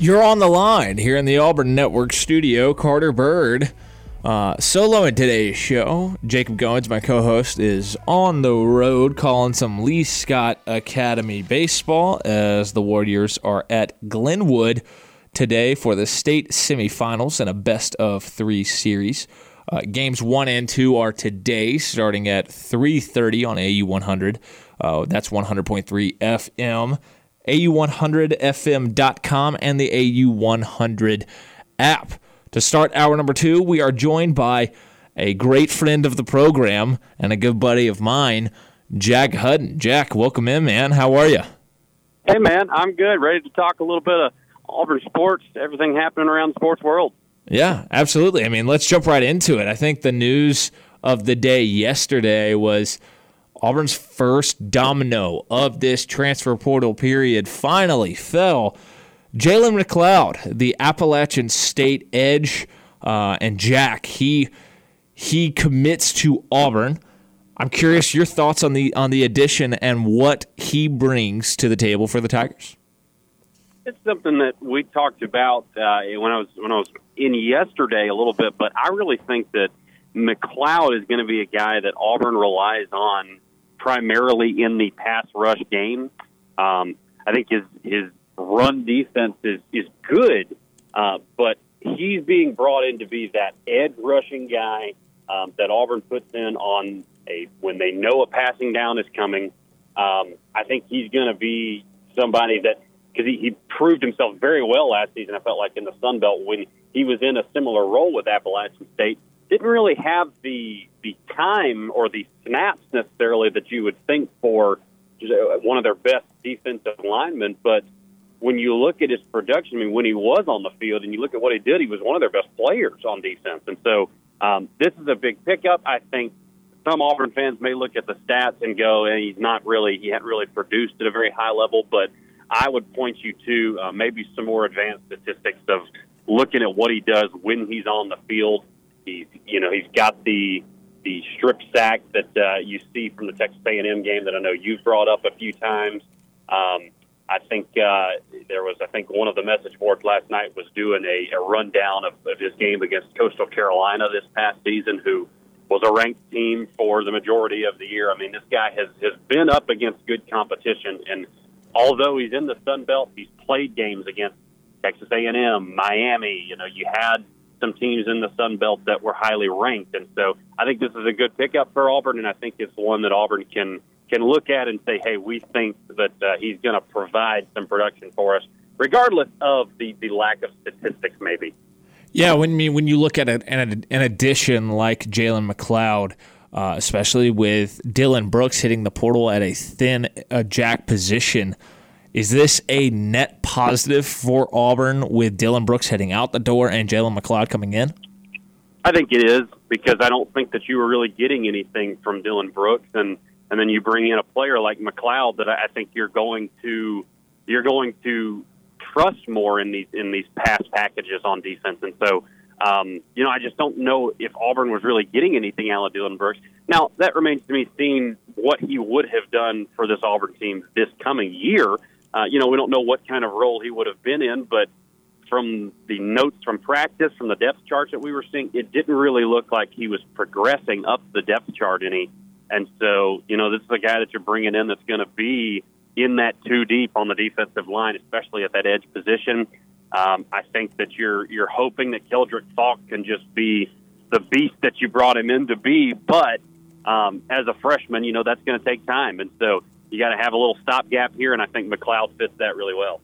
You're on the line here in the Auburn Network studio. Carter Byrd, uh, solo in today's show. Jacob Goins, my co host, is on the road calling some Lee Scott Academy baseball as the Warriors are at Glenwood today for the state semifinals in a best of three series. Uh, games one and two are today, starting at 3:30 on AU 100. Uh, that's 100.3 FM. AU100FM.com, and the AU100 app. To start hour number two, we are joined by a great friend of the program and a good buddy of mine, Jack Hudon. Jack, welcome in, man. How are you? Hey, man. I'm good. Ready to talk a little bit of Auburn sports, everything happening around the sports world. Yeah, absolutely. I mean, let's jump right into it. I think the news of the day yesterday was – Auburn's first domino of this transfer portal period finally fell. Jalen McLeod, the Appalachian State edge, uh, and Jack, he he commits to Auburn. I'm curious your thoughts on the on the addition and what he brings to the table for the Tigers. It's something that we talked about uh, when I was when I was in yesterday a little bit, but I really think that McLeod is going to be a guy that Auburn relies on primarily in the pass rush game. Um, I think his his run defense is is good, uh, but he's being brought in to be that edge rushing guy um, that Auburn puts in on a when they know a passing down is coming. Um, I think he's going to be somebody that because he, he proved himself very well last season. I felt like in the Sun Belt when he was in a similar role with Appalachian State, didn't really have the the time or the snaps necessarily that you would think for one of their best defensive linemen. But when you look at his production, I mean, when he was on the field and you look at what he did, he was one of their best players on defense. And so um, this is a big pickup. I think some Auburn fans may look at the stats and go, and he's not really, he hadn't really produced at a very high level. But I would point you to uh, maybe some more advanced statistics of looking at what he does when he's on the field He's you know he's got the the strip sack that uh, you see from the Texas A&M game that I know you've brought up a few times. Um, I think uh, there was I think one of the message boards last night was doing a, a rundown of, of his game against Coastal Carolina this past season, who was a ranked team for the majority of the year. I mean, this guy has has been up against good competition, and although he's in the Sun Belt, he's played games against Texas A&M, Miami. You know, you had some teams in the Sun Belt that were highly ranked. And so I think this is a good pickup for Auburn, and I think it's one that Auburn can can look at and say, hey, we think that uh, he's going to provide some production for us, regardless of the, the lack of statistics, maybe. Yeah, when mean when you look at an, an addition like Jalen McLeod, uh, especially with Dylan Brooks hitting the portal at a thin uh, jack position. Is this a net positive for Auburn with Dylan Brooks heading out the door and Jalen McLeod coming in? I think it is because I don't think that you were really getting anything from Dylan Brooks, and and then you bring in a player like McLeod that I think you're going to you're going to trust more in these in these pass packages on defense, and so um, you know I just don't know if Auburn was really getting anything out of Dylan Brooks. Now that remains to be seen what he would have done for this Auburn team this coming year. Uh, you know we don't know what kind of role he would have been in, but from the notes from practice, from the depth chart that we were seeing, it didn't really look like he was progressing up the depth chart any. And so, you know, this is a guy that you're bringing in that's going to be in that two deep on the defensive line, especially at that edge position. Um, I think that you're you're hoping that Keldric Faulk can just be the beast that you brought him in to be, but um, as a freshman, you know that's going to take time, and so you got to have a little stopgap here, and I think McLeod fits that really well.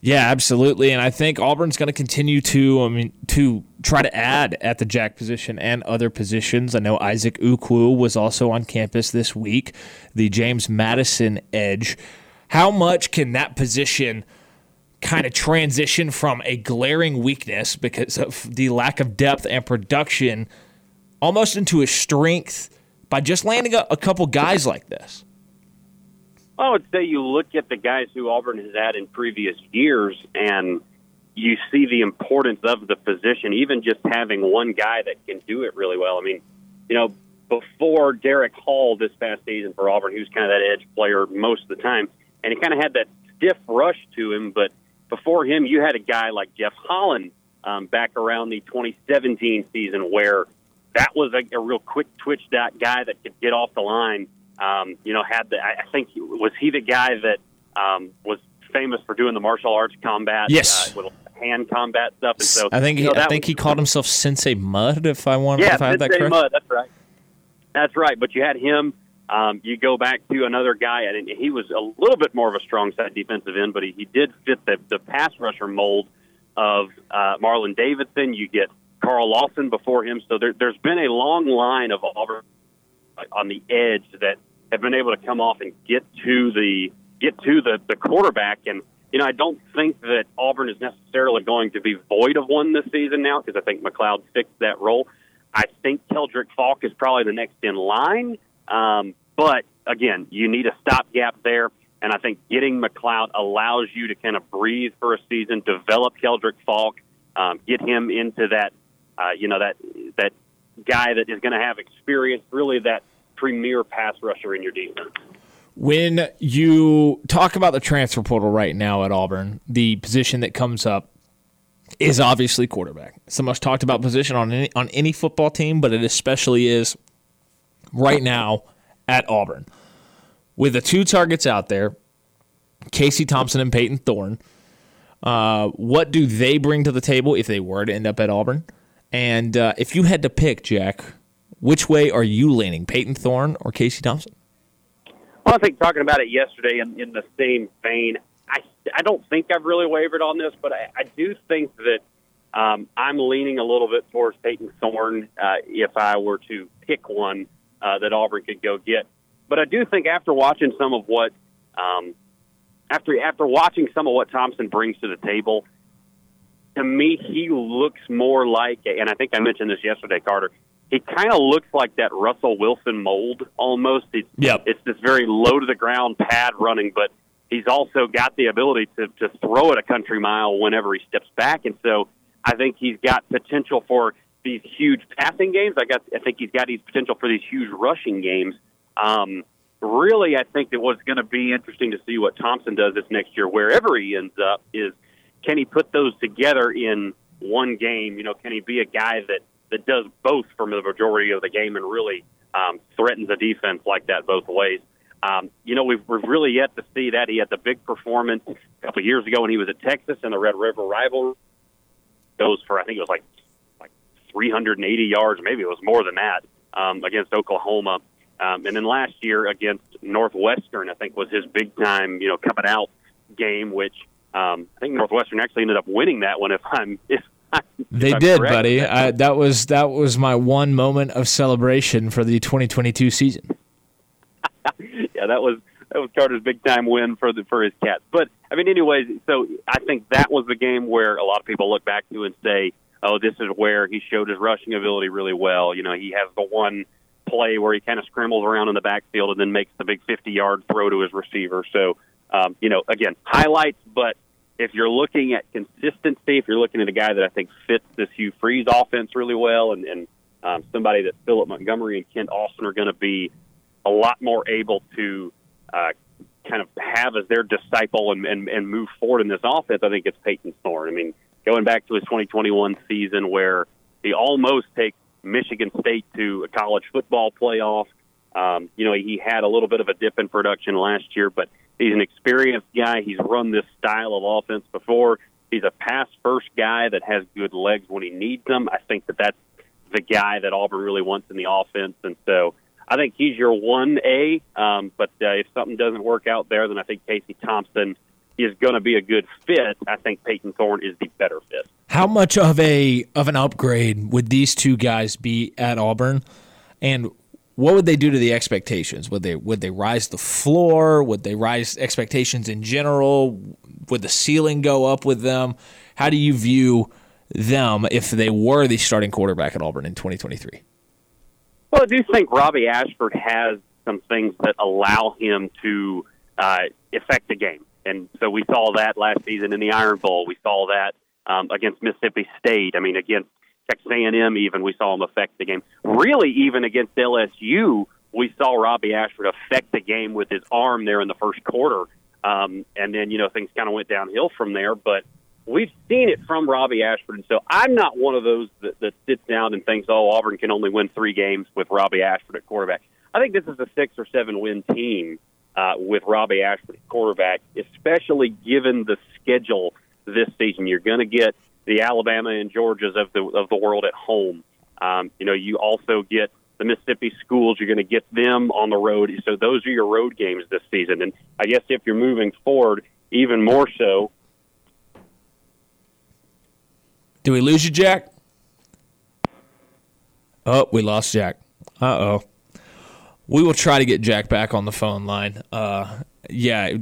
Yeah, absolutely, and I think Auburn's going to continue to, I mean, to try to add at the jack position and other positions. I know Isaac Ukwu was also on campus this week, the James Madison edge. How much can that position kind of transition from a glaring weakness because of the lack of depth and production almost into a strength by just landing a, a couple guys like this? I would say you look at the guys who Auburn has had in previous years, and you see the importance of the position. Even just having one guy that can do it really well. I mean, you know, before Derick Hall this past season for Auburn, he was kind of that edge player most of the time, and he kind of had that stiff rush to him. But before him, you had a guy like Jeff Holland um, back around the 2017 season, where that was a, a real quick twitch that guy that could get off the line um, you know, had the, I think, was he the guy that um, was famous for doing the martial arts combat? Yes. Uh, with hand combat stuff. And so I think he, you know, I think was, he called himself Sensei Mud, if I want, yeah, if I have that Sensei correct. Mud. That's right. That's right. But you had him. Um, you go back to another guy, and he was a little bit more of a strong side defensive end, but he, he did fit the, the pass rusher mold of uh, Marlon Davidson. You get Carl Lawson before him. So there, there's been a long line of Auburn on the edge that have been able to come off and get to the get to the, the quarterback. And you know, I don't think that Auburn is necessarily going to be void of one this season now because I think McLeod fixed that role. I think Keldric Faulk is probably the next in line. Um, but again, you need a stopgap there. And I think getting McLeod allows you to kind of breathe for a season, develop Keldric Faulk, um, get him into that, uh, you know, that that guy that is going to have experience, really that premier pass rusher in your defense. When you talk about the transfer portal right now at Auburn, the position that comes up is obviously quarterback. It's the most talked about position on any on any football team, but it especially is right now at Auburn. With the two targets out there, Casey Thompson and Payton Thorne, uh, what do they bring to the table if they were to end up at Auburn? And uh, if you had to pick, Jack, which way are you leaning, Payton Thorne or Casey Thompson? Well, I think talking about it yesterday in, in the same vein, I, I don't think I've really wavered on this, but I, I do think that um, I'm leaning a little bit towards Payton Thorne uh, if I were to pick one uh, that Auburn could go get. But I do think after watching some of what um, after after watching some of what Thompson brings to the table, to me he looks more like, and I think I mentioned this yesterday, Carter he kind of looks like that Russell Wilson mold almost. It's, yep. it's this very low to the ground pad running, but he's also got the ability to, to throw it a country mile whenever he steps back. And so I think he's got potential for these huge passing games. I got, I think he's got these potential for these huge rushing games. Um, really, I think that what's going to be interesting to see what Thompson does this next year, wherever he ends up, is can he put those together in one game? You know, can he be a guy that that does both for the majority of the game and really um, threatens a defense like that both ways. Um, you know, we've, we've really yet to see that. He had the big performance a couple of years ago when he was at Texas in the Red River rivalry. Goes for I think it was like like 380 yards, maybe it was more than that um, against Oklahoma. Um, and then last year against Northwestern, I think was his big time, you know, coming out game, which um, I think Northwestern actually ended up winning that one, if I'm if they did, correct. buddy. I, that was that was my one moment of celebration for the 2022 season. yeah, that was that was Carter's big time win for the for his Cats. But I mean, anyways, so I think that was the game where a lot of people look back to and say, "Oh, this is where he showed his rushing ability really well." You know, he has the one play where he kind of scrambles around in the backfield and then makes the big 50 yard throw to his receiver. So, um, you know, again, highlights, but if you're looking at consistency, if you're looking at a guy that I think fits this Hugh Freeze offense really well, and, and um, somebody that Philip Montgomery and Kent Austin are going to be a lot more able to uh, kind of have as their disciple and, and, and move forward in this offense, I think it's Payton Thorne. I mean, going back to his 2021 season where he almost takes Michigan State to a college football playoff. Um, you know, he had a little bit of a dip in production last year, but he's an experienced guy. He's run this style of offense before. He's a pass first guy that has good legs when he needs them. I think that that's the guy that Auburn really wants in the offense. And so I think he's your 1A. Um, but uh, if something doesn't work out there, then I think Casey Thompson is going to be a good fit. I think Payton Thorne is the better fit. How much of a of an upgrade would these two guys be at Auburn? And what would they do to the expectations? Would they would they rise the floor? Would they rise expectations in general? Would the ceiling go up with them? How do you view them if they were the starting quarterback at Auburn in 2023? Well, I do think Robby Ashford has some things that allow him to uh, affect the game, and so we saw that last season in the Iron Bowl. We saw that um, against Mississippi State. I mean, against Texas A&M, even we saw him affect the game. Really, even against LSU, we saw Robby Ashford affect the game with his arm there in the first quarter, um, and then you know things kind of went downhill from there. But we've seen it from Robby Ashford, and so I'm not one of those that, that sits down and thinks, "Oh, Auburn can only win three games with Robby Ashford at quarterback." I think this is a six or seven win team uh, with Robby Ashford at quarterback, especially given the schedule this season. You're going to get the Alabama and Georgias of the of the world at home. Um, you know, you also get the Mississippi schools. You're going to get them on the road. So those are your road games this season. And I guess if you're moving forward, even more so. Do we lose you, Jack? Oh, we lost Jack. Uh oh. We will try to get Jack back on the phone line. Uh, yeah,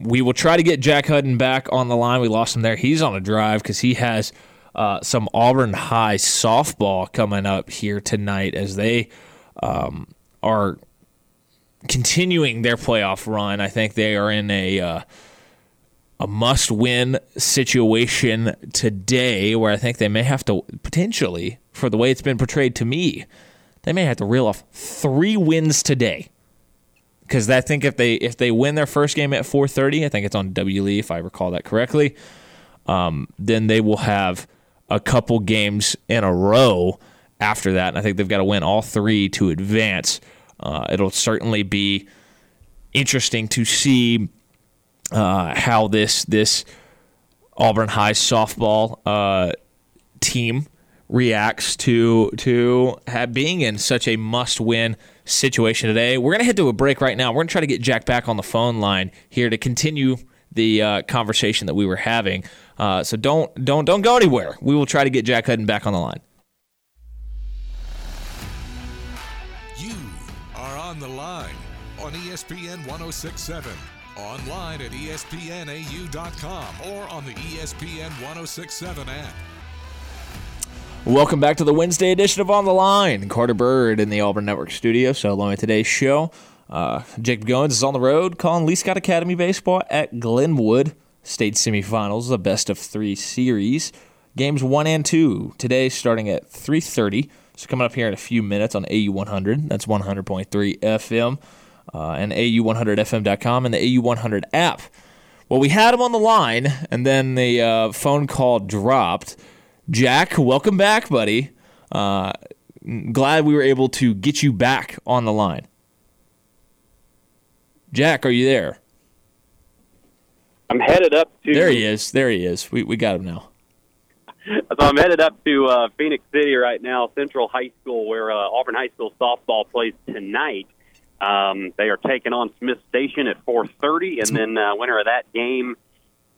we will try to get Jack Hudon back on the line. We lost him there. He's on a drive because he has uh, some Auburn High softball coming up here tonight as they um, are continuing their playoff run. I think they are in a uh, a must win situation today where I think they may have to potentially, for the way it's been portrayed to me, they may have to reel off three wins today because I think if they if they win their first game at 4:30, I think it's on W Lee if I recall that correctly. Um, then they will have a couple games in a row after that, and I think they've got to win all three to advance. Uh, it'll certainly be interesting to see uh, how this this Auburn High softball uh, team reacts to to being in such a must win situation today. We're going to head to a break right now. We're going to try to get Jack back on the phone line here to continue the uh, conversation that we were having. Uh, so don't don't don't go anywhere. We will try to get Jack Hudon back on the line. You are on the line on ESPN 1067, online at espnau.com, or on the ESPN 1067 app. Welcome back to the Wednesday edition of On the Line. Carter Byrd in the Auburn Network studio. So, along with today's show, uh, Jacob Goins is on the road calling Lee Scott Academy baseball at Glenwood. State semifinals, the best of three series. Games one and two today, starting at 3:30. So coming up here in a few minutes on AU 100. That's 100.3 FM uh, and AU100FM.com and the AU 100 app. Well, we had him on the line, and then the uh, phone call dropped. Jack, welcome back, buddy. Uh, glad we were able to get you back on the line. Jack, are you there? I'm headed up to. There he is. There he is. We we got him now. So I'm headed up to uh, Phenix City right now, Central High School, where uh, Auburn High School softball plays tonight. Um, they are taking on Smith Station at 4:30, and then uh, winner of that game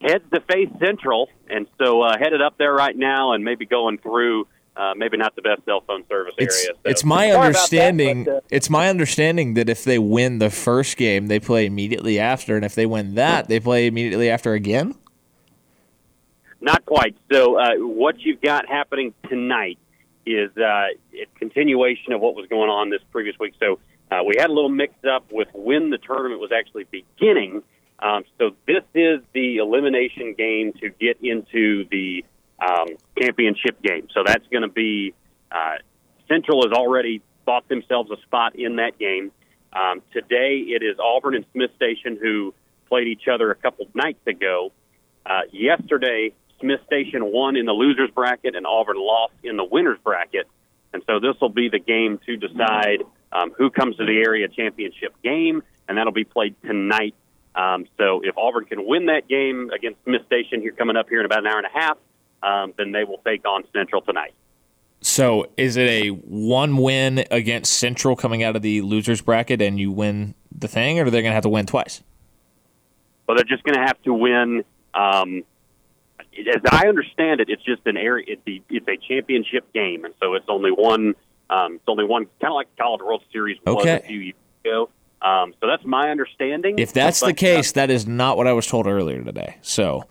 heads to face Central, and so uh, headed up there right now, and maybe going through. Uh, maybe not the best cell phone service It's, area. So. it's my Sorry about that, understanding. but, uh, it's my understanding that if they win the first game, they play immediately after, and if they win that, they play immediately after again. Not quite. So uh, what you've got happening tonight is uh, a continuation of what was going on this previous week. So uh, we had a little mix up with when the tournament was actually beginning. Um, so this is the elimination game to get into the um, championship game. So that's going to be uh, Central has already bought themselves a spot in that game. Um, today it is Auburn and Smiths Station who played each other a couple nights ago. Uh, yesterday, Smiths Station won in the losers bracket and Auburn lost in the winners bracket. And so this will be the game to decide um, who comes to the area championship game, and that'll be played tonight. Um, so if Auburn can win that game against Smiths Station here coming up here in about an hour and a half, um, then they will take on Central tonight. So is it a one win against Central coming out of the losers bracket, and you win the thing, or are they going to have to win twice? But they're just going to have to win. Um, as I understand it, it's just an area. It's, the, it's a championship game, and so it's only one. Um, it's only one, kind of like the College World Series was Okay. a few years ago. Um, so that's my understanding. If that's the But, uh, case, that is not what I was told earlier today. So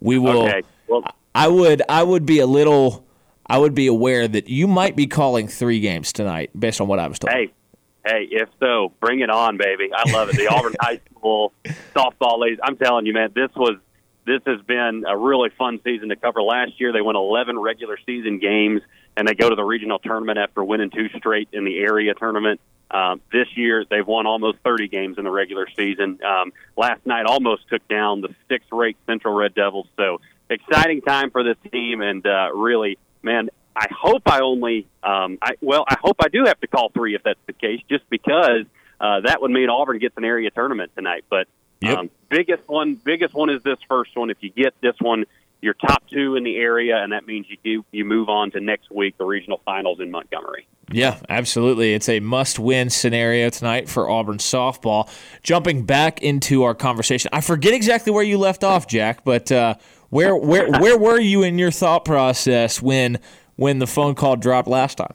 we will. okay. Well, I would. I would be a little. I would be aware that you might be calling three games tonight, based on what I was told. hey, hey, if so, bring it on, baby. I love it. The Auburn High School softball ladies. I'm telling you, man, this was this has been a really fun season to cover. Last year, they won 11 regular season games, and they go to the regional tournament after winning two straight in the area tournament. Um, this year, they've won almost 30 games in the regular season. Um, last night, almost took down the sixth-rate Central Red Devils. So exciting time for this team, and uh, really, man, I hope I only, um, I well, I hope I do have to call three if that's the case, just because uh, that would mean Auburn gets an area tournament tonight. But Yep. um, biggest one, biggest one is this first one. If you get this one, you're top two in the area, and that means you do, you move on to next week, the regional finals in Montgomery. Yeah, absolutely. It's a must win scenario tonight for Auburn softball. Jumping back into our conversation, I forget exactly where you left off, Jack, but uh, where where where were you in your thought process when when the phone call dropped last time?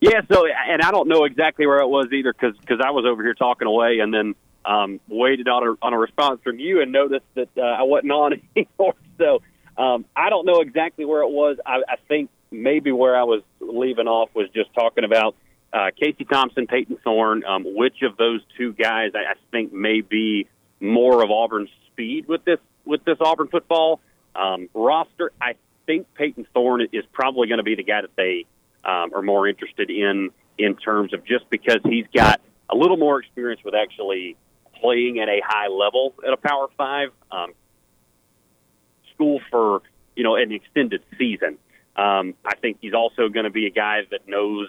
Yeah, so and I don't know exactly where it was either because I was over here talking away and then um, waited on a on a response from you and noticed that uh, I wasn't on anymore. So um, I don't know exactly where it was. I, I think maybe where I was leaving off was just talking about uh, Casey Thompson, Payton Thorne. Um, which of those two guys I, I think may be more of Auburn's speed with this with this Auburn football um, roster? I think Payton Thorne is probably going to be the guy that they um, are more interested in in terms of just because he's got a little more experience with actually playing at a high level at a Power Five um, school for you know an extended season. Um, I think he's also going to be a guy that knows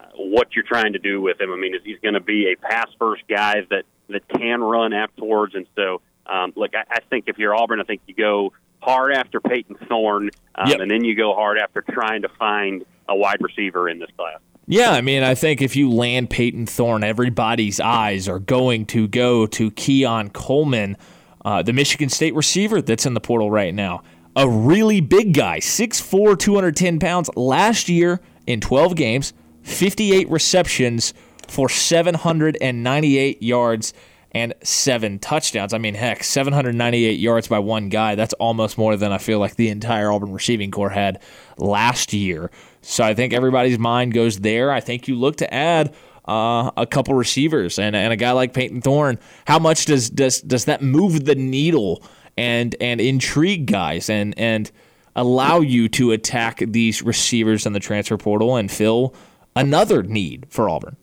uh, what you're trying to do with him. I mean, he's going to be a pass first guy that that can run afterwards, and so um, look, I, I think if you're Auburn, I think you go hard after Payton Thorne, um, Yep. and then you go hard after trying to find a wide receiver in this class. Yeah, I mean, I think if you land Payton Thorne, everybody's eyes are going to go to Keon Coleman, uh, the Michigan State receiver that's in the portal right now. A really big guy, 6'4, 210 pounds. Last year in 12 games, 58 receptions for 798 yards and seven touchdowns. I mean, heck, 798 yards by one guy. That's almost more than I feel like the entire Auburn receiving corps had last year. So I think everybody's mind goes there. I think you look to add uh, a couple receivers and, and a guy like Payton Thorne. How much does does does that move the needle and and intrigue guys and and allow you to attack these receivers in the transfer portal and fill another need for Auburn?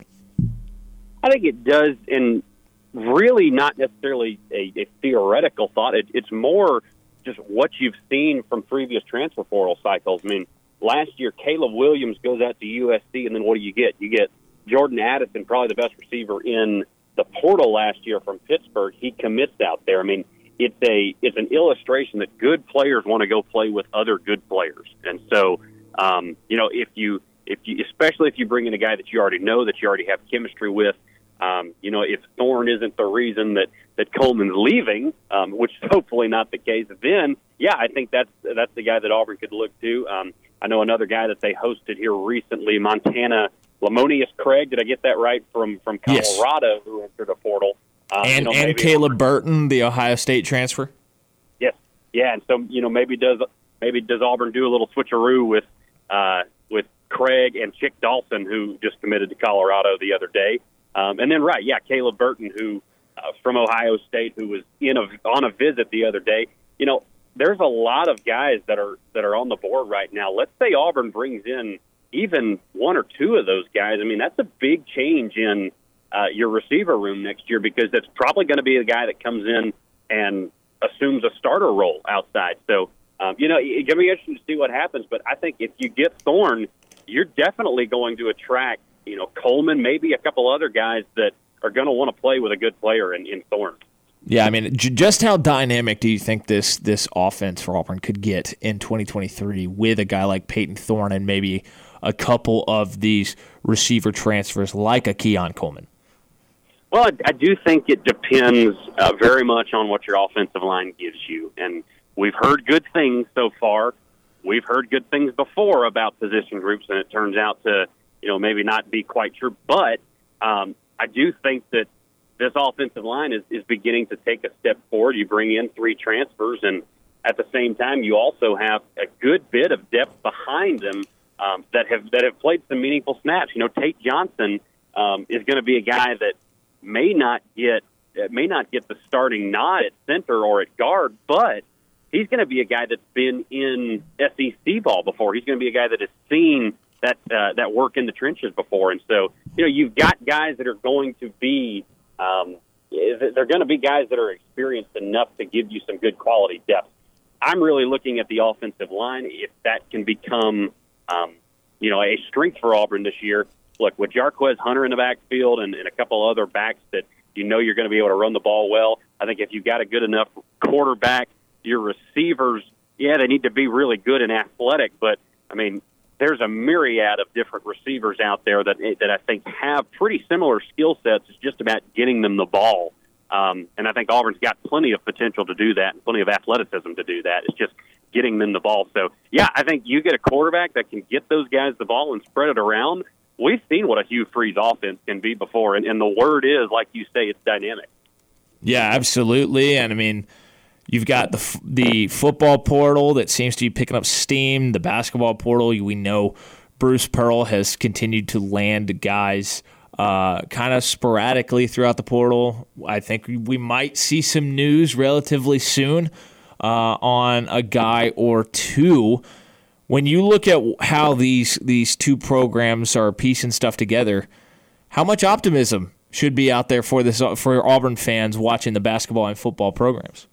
I think it does, and really not necessarily a, a theoretical thought. It, it's more just what you've seen from previous transfer portal cycles. I mean, last year Caleb Williams goes out to USC, and then what do you get? You get Jordan Addison, probably the best receiver in the portal last year from Pittsburgh. He commits out there. I mean, it's a it's an illustration that good players want to go play with other good players, and so um, you know if you if you especially if you bring in a guy that you already know that you already have chemistry with. Um, you know, if Thorne isn't the reason that that Coleman's leaving, um, which is hopefully not the case, then yeah, I think that's that's the guy that Auburn could look to. Um, I know another guy that they hosted here recently, Montana Lemonious Craig. Did I get that right from from Colorado, yes. who entered a portal? Um, and you know, and Caleb Burton, the Ohio State transfer. Yes, yeah, and so you know maybe does maybe does Auburn do a little switcheroo with uh, with Craig and Chick Dawson, who just committed to Colorado the other day, um, and then right, yeah, Caleb Burton, who uh, from Ohio State, who was in a, on a visit the other day. You know, there's a lot of guys that are that are on the board right now. Let's say Auburn brings in even one or two of those guys. I mean, that's a big change in uh, your receiver room next year because that's probably going to be the guy that comes in and assumes a starter role outside. So, um, you know, it's going to be interesting to see what happens. But I think if you get Thorne, you're definitely going to attract, you know, Coleman, maybe a couple other guys that are going to want to play with a good player in, in Thorne. Yeah, I mean, just how dynamic do you think this this offense for Auburn could get in 2023 with a guy like Payton Thorne and maybe a couple of these receiver transfers like a Keon Coleman? Well, I, do think it depends uh, very much on what your offensive line gives you, and we've heard good things so far. We've heard good things before about position groups, and it turns out to you know maybe not be quite true. But um, I do think that this offensive line is, is beginning to take a step forward. You bring in three transfers, and at the same time, you also have a good bit of depth behind them um, that have that have played some meaningful snaps. You know, Tate Johnson um, is going to be a guy that may not get uh, may not get the starting nod at center or at guard, but he's going to be a guy that's been in SEC ball before. He's going to be a guy that has seen that uh, that work in the trenches before, and so you know you've got guys that are going to be um, they're going to be guys that are experienced enough to give you some good quality depth. I'm really looking at the offensive line. If that can become, um, you know, a strength for Auburn this year. Look, with Jarquez Hunter in the backfield and, and a couple other backs that you know you're going to be able to run the ball well. I think if you've got a good enough quarterback, your receivers, yeah, they need to be really good and athletic. But I mean, there's a myriad of different receivers out there that that I think have pretty similar skill sets. It's just about getting them the ball. Um, and I think Auburn's got plenty of potential to do that and plenty of athleticism to do that. It's just getting them the ball. So, yeah, I think you get a quarterback that can get those guys the ball and spread it around. We've seen what a Hugh Freeze offense can be before, and, and the word is, like you say, it's dynamic. Yeah, absolutely. And I mean, You've got the the football portal that seems to be picking up steam. The basketball portal, we know Bruce Pearl has continued to land guys uh, kind of sporadically throughout the portal. I think we might see some news relatively soon uh, on a guy or two. When you look at how these these two programs are piecing stuff together, how much optimism should be out there for this for Auburn fans watching the basketball and football programs?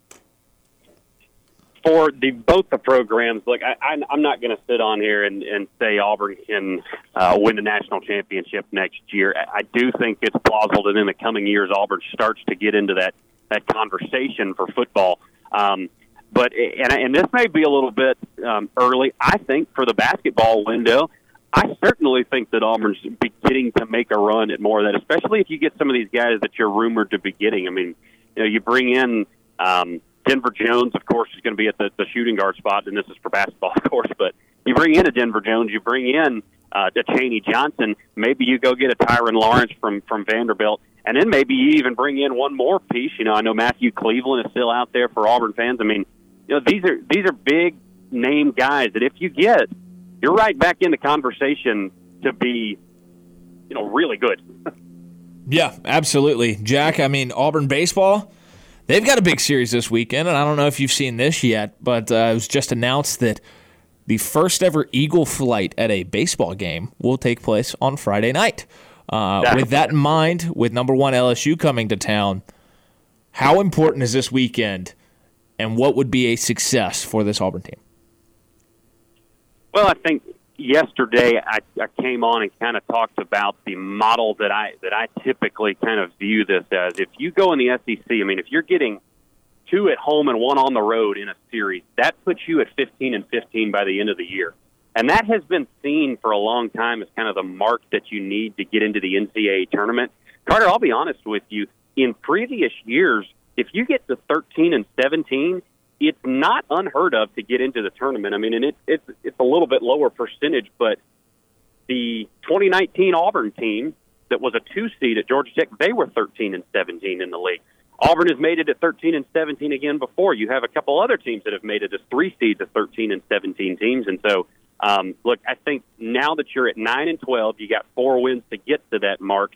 for the both the programs, like I, I, I'm not going to sit on here and, and say Auburn can uh, win the national championship next year. I do think it's plausible that in the coming years Auburn starts to get into that that conversation for football. Um, but and and this may be a little bit um, early. I think for the basketball window, I certainly think that Auburn's beginning to make a run at more of that, especially if you get some of these guys that you're rumored to be getting. I mean, you know, you bring in. Um, Denver Jones, of course, is going to be at the, the shooting guard spot, and this is for basketball, of course. But you bring in a Denver Jones, you bring in uh, a Chaney Johnson. Maybe you go get a Tyrin Lawrence from from Vanderbilt, and then maybe you even bring in one more piece. You know, I know Matthew Cleveland is still out there for Auburn fans. I mean, you know, these are these are big name guys that if you get, you're right back in the conversation to be, you know, really good. yeah, absolutely, Jack. I mean, Auburn baseball They've got a big series this weekend, and I don't know if you've seen this yet, but uh, it was just announced that the first ever Eagle flight at a baseball game will take place on Friday night. Uh, with that in mind, with number one LSU coming to town, how important is this weekend, and what would be a success for this Auburn team? Well, I think yesterday I, I came on and kind of talked about the model that I that I typically kind of view this as. If you go in the SEC, I mean, if you're getting two at home and one on the road in a series, that puts you at 15 and 15 by the end of the year. And that has been seen for a long time as kind of the mark that you need to get into the NCAA tournament. Carter, I'll be honest with you. In previous years, if you get to 13 and 17, it's not unheard of to get into the tournament. I mean, and it, it's it's a little bit lower percentage, but the 2019 Auburn team that was a two seed at Georgia Tech, they were 13 and 17 in the league. Auburn has made it at 13 and 17 again before. You have a couple other teams that have made it as three seeds at 13 and 17 teams, and so um, look, I think now that you're at nine and 12, you got four wins to get to that mark.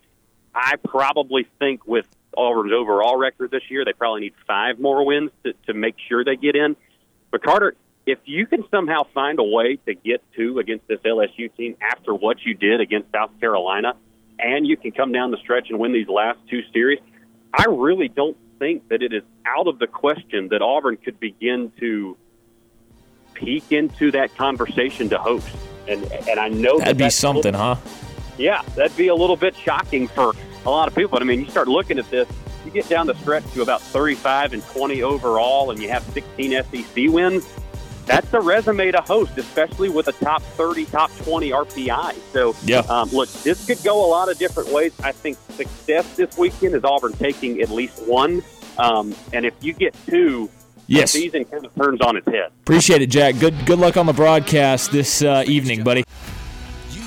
I probably think with Auburn's overall record this year, they probably need five more wins to, to make sure they get in. But Carter, if you can somehow find a way to get two against this LSU team after what you did against South Carolina, and you can come down the stretch and win these last two series, I really don't think that it is out of the question that Auburn could begin to peek into that conversation to host. And and I know that'd that be something, little, huh? Yeah, that'd be a little bit shocking for a lot of people. But I mean, you start looking at this, you get down the stretch to about 35 and 20 overall, and you have 16 SEC wins. That's a resume to host, especially with a top 30, top 20 RPI. So, yeah. Um, look, this could go a lot of different ways. I think success this weekend is Auburn taking at least one. Um, and if you get two, yes. the season kind of turns on its head. Appreciate it, Jack. Good good luck on the broadcast this uh, evening, buddy. You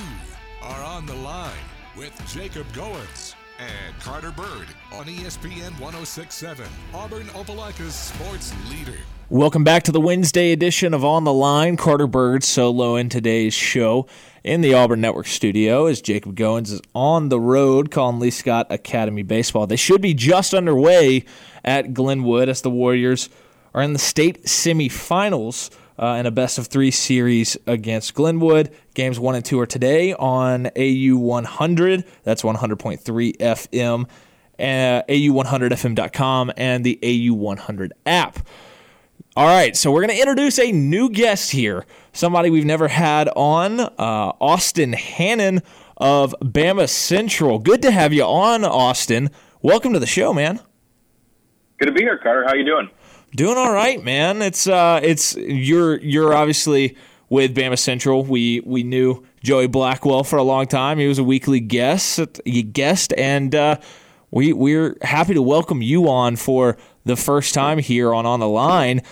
are on the line with Jacob Goins and Carter Byrd on ESPN 1067, Auburn Opelika's sports leader. Welcome back to the Wednesday edition of On the Line. Carter Byrd solo in today's show in the Auburn Network studio as Jacob Goins is on the road calling Lee Scott Academy Baseball. They should be just underway at Glenwood as the Warriors are in the state semifinals uh, in a best of three series against Glenwood. Games one and two are today on AU 100. That's 100.3 FM, uh, AU100FM.com, and the AU 100 app. All right, so we're going to introduce a new guest here, somebody we've never had on, uh, Austin Hannon of BamaCentral. Good to have you on, Austin. Welcome to the show, man. Good to be here, Carter. How you doing? Doing all right, man. It's uh, it's you're you're obviously with BamaCentral. We we knew Joey Blackwell for a long time. He was a weekly guest, You guest, and uh, we we're happy to welcome you on for the first time here on On the Line.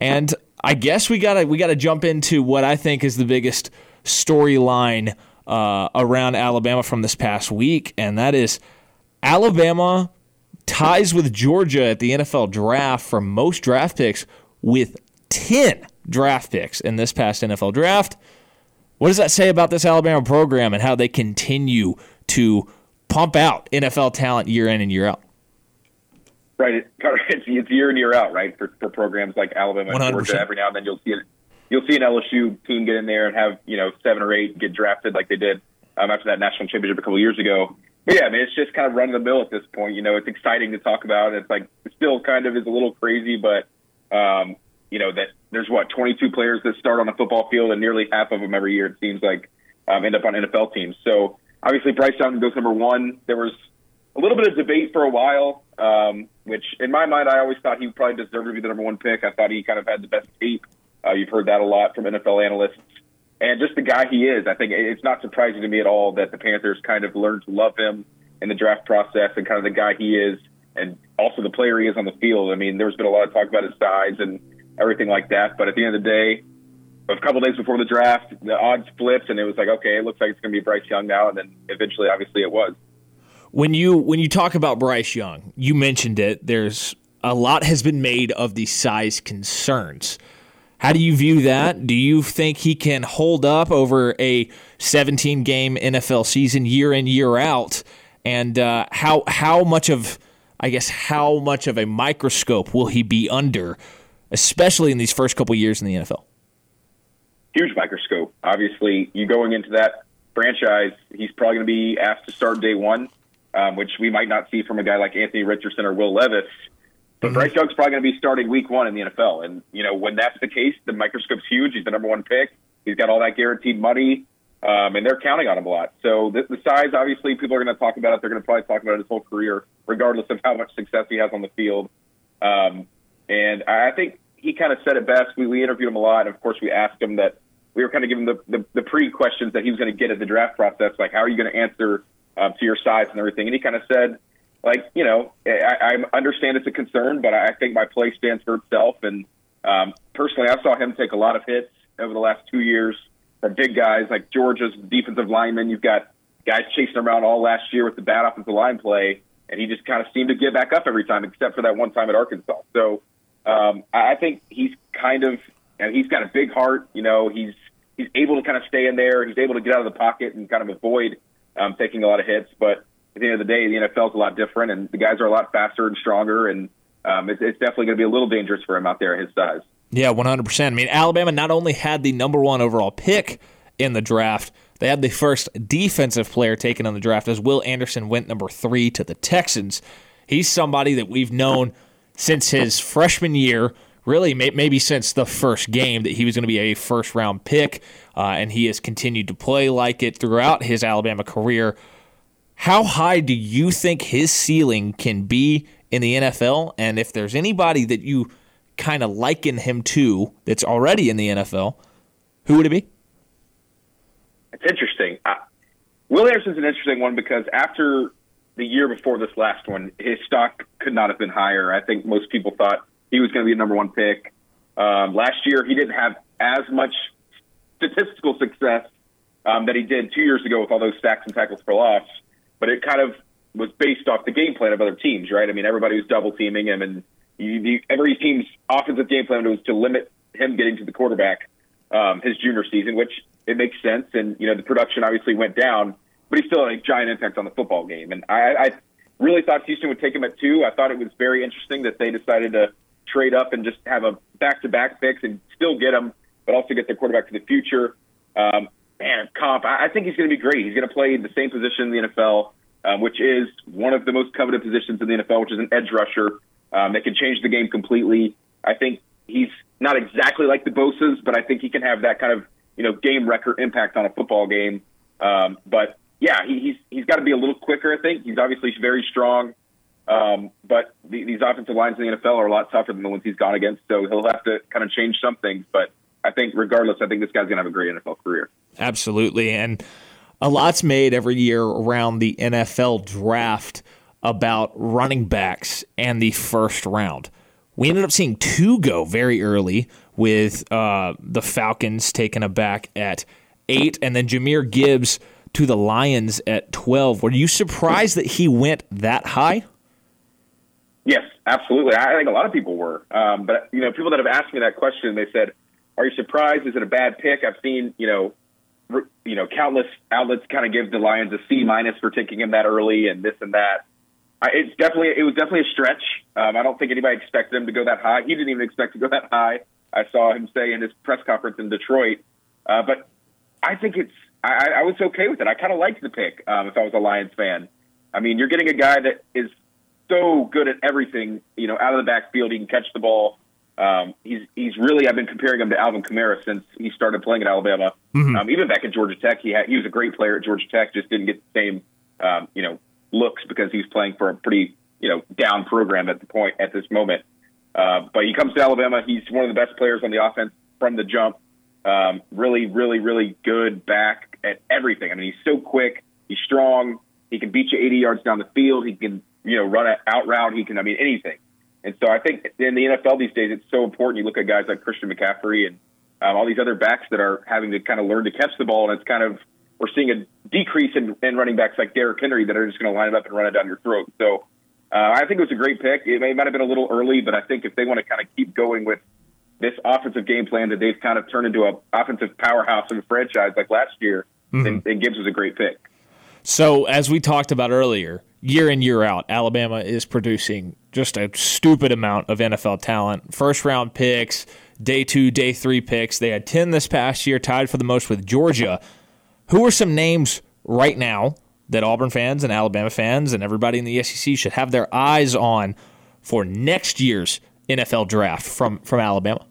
And I guess we gotta we gotta jump into what I think is the biggest storyline uh, around Alabama from this past week, and that is Alabama ties with Georgia at the NFL draft for most draft picks with 10 draft picks in this past NFL draft. What does that say about this Alabama program and how they continue to pump out NFL talent year in and year out? Right, it's, it's year in year out, right? For, for programs like Alabama and 100%. Georgia, every now and then you'll see it. You'll see an LSU team get in there and have you know seven or eight get drafted like they did um, after that national championship a couple years ago. Yeah, I mean, it's just kind of run of the mill at this point. You know, it's exciting to talk about. It's like still kind of is a little crazy, but um, you know that there's what 22 players that start on a football field, and nearly half of them every year it seems like um, end up on NFL teams. So obviously, Bryce Young goes number one. There was a little bit of debate for a while, um, which in my mind, I always thought he probably deserved to be the number one pick. I thought he kind of had the best tape. Uh, you've heard that a lot from NFL analysts. And just the guy he is, I think it's not surprising to me at all that the Panthers kind of learned to love him in the draft process and kind of the guy he is and also the player he is on the field. I mean, there's been a lot of talk about his size and everything like that. But at the end of the day, a couple days before the draft, the odds flipped and it was like, okay, it looks like it's going to be Bryce Young now. And then eventually, obviously, it was. When you when you talk about Bryce Young, you mentioned it. There's a lot has been made of the size concerns. How do you view that? Do you think he can hold up over a 17 game NFL season year in year out? And uh, how how much of I guess how much of a microscope will he be under, especially in these first couple years in the NFL? Huge microscope. Obviously, you going into that franchise, he's probably going to be asked to start day one, um, which we might not see from a guy like Anthony Richardson or Will Levis. But mm-hmm. Bryce Young's probably going to be starting week one in the NFL. And, you know, when that's the case, the microscope's huge. He's the number one pick. He's got all that guaranteed money, um, and they're counting on him a lot. So the, the size, obviously, people are going to talk about it. They're going to probably talk about it his whole career, regardless of how much success he has on the field. Um, and I think he kind of said it best. We, we interviewed him a lot. And of course, we asked him that we were kind of giving the, the, the pre questions that he was going to get at the draft process, like how are you going to answer um, to your size and everything. And he kind of said, like, you know, I, I understand it's a concern, but I think my play stands for itself. And um, personally, I saw him take a lot of hits over the last two years from big guys like Georgia's defensive lineman. You've got guys chasing around all last year with the bad offensive line play, and he just kind of seemed to get back up every time, except for that one time at Arkansas. So um, I think he's kind of, and he's got a big heart. You know, he's he's able to kind of stay in there. He's able to get out of the pocket and kind of avoid um, taking a lot of hits. But at the end of the day, the NFL is a lot different, and the guys are a lot faster and stronger, and um, it's, it's definitely going to be a little dangerous for him out there at his size. Yeah, 100%. I mean, Alabama not only had the number one overall pick in the draft, they had the first defensive player taken in the draft as Will Anderson went number three to the Texans. He's somebody that we've known since his freshman year, really maybe since the first game, that he was going to be a first round pick, uh, and he has continued to play like it throughout his Alabama career. How high do you think his ceiling can be in the NFL? And if there's anybody that you kind of liken him to that's already in the NFL, who would it be? It's interesting. Uh, Will Anderson's an interesting one because after the year before this last one, his stock could not have been higher. I think most people thought he was going to be a number one pick. Um, last year, he didn't have as much statistical success um, that he did two years ago with all those sacks and tackles for loss, but it kind of was based off the game plan of other teams, right? I mean, everybody was double teaming him, and you, you, every team's offensive game plan was to limit him getting to the quarterback um, his junior season, which it makes sense. And you know, the production obviously went down, but he still had a giant impact on the football game. And I, I really thought Houston would take him at two. I thought it was very interesting that they decided to trade up and just have a back-to-back fix and still get him, but also get their quarterback to the future. Um, man, comp, I, think he's going to be great. He's going to play the same position in the NFL, um, which is one of the most coveted positions in the NFL, which is an edge rusher. Um, that can change the game completely. I think he's not exactly like the Bosa's, but I think he can have that kind of you know game record impact on a football game. Um, but yeah, he, he's he's got to be a little quicker. I think he's obviously very strong, um, but the, these offensive lines in the NFL are a lot tougher than the ones he's gone against. So he'll have to kind of change some things. But I think regardless, I think this guy's gonna have a great NFL career. Absolutely, and a lot's made every year around the NFL draft about running backs and the first round. We ended up seeing two go very early with uh, the Falcons taking a back at eight, and then Jahmyr Gibbs to the Lions at 12. Were you surprised that he went that high? Yes, absolutely. I think a lot of people were. Um, but, you know, people that have asked me that question, they said, are you surprised? Is it a bad pick? I've seen, you know, you know, countless outlets kind of give the Lions a C minus for taking him that early and this and that. I, it's definitely it was definitely a stretch. Um, I don't think anybody expected him to go that high. He didn't even expect to go that high. I saw him say in his press conference in Detroit. Uh, but I think it's I, I was okay with it. I kind of liked the pick um, if I was a Lions fan. I mean, you're getting a guy that is so good at everything. You know, out of the backfield, he can catch the ball. Um, he's he's really I've been comparing him to Alvin Kamara since he started playing at Alabama. Mm-hmm. Um, even back at Georgia Tech, he had, he was a great player at Georgia Tech. Just didn't get the same um, you know looks because he's playing for a pretty you know down program at the point at this moment. Uh, but he comes to Alabama. He's one of the best players on the offense from the jump. Um, really, really, really good back at everything. I mean, he's so quick. He's strong. He can beat you 80 yards down the field. He can, you know, run an out route. He can, I mean, anything. And so I think in the NFL these days, it's so important. You look at guys like Christian McCaffrey and um, all these other backs that are having to kind of learn to catch the ball, and it's kind of we're seeing a decrease in, in running backs like Derrick Henry that are just going to line it up and run it down your throat. So uh, I think it was a great pick. It may might have been a little early, but I think if they want to kind of keep going with this offensive game plan that they've kind of turned into an offensive powerhouse of a franchise like last year, mm-hmm. then, then Gibbs was a great pick. So as we talked about earlier, year in year out, Alabama is producing just a stupid amount of NFL talent. First round picks, day two, day three picks. They had ten this past year, tied for the most with Georgia. Who are some names right now that Auburn fans and Alabama fans and everybody in the SEC should have their eyes on for next year's NFL draft from from Alabama?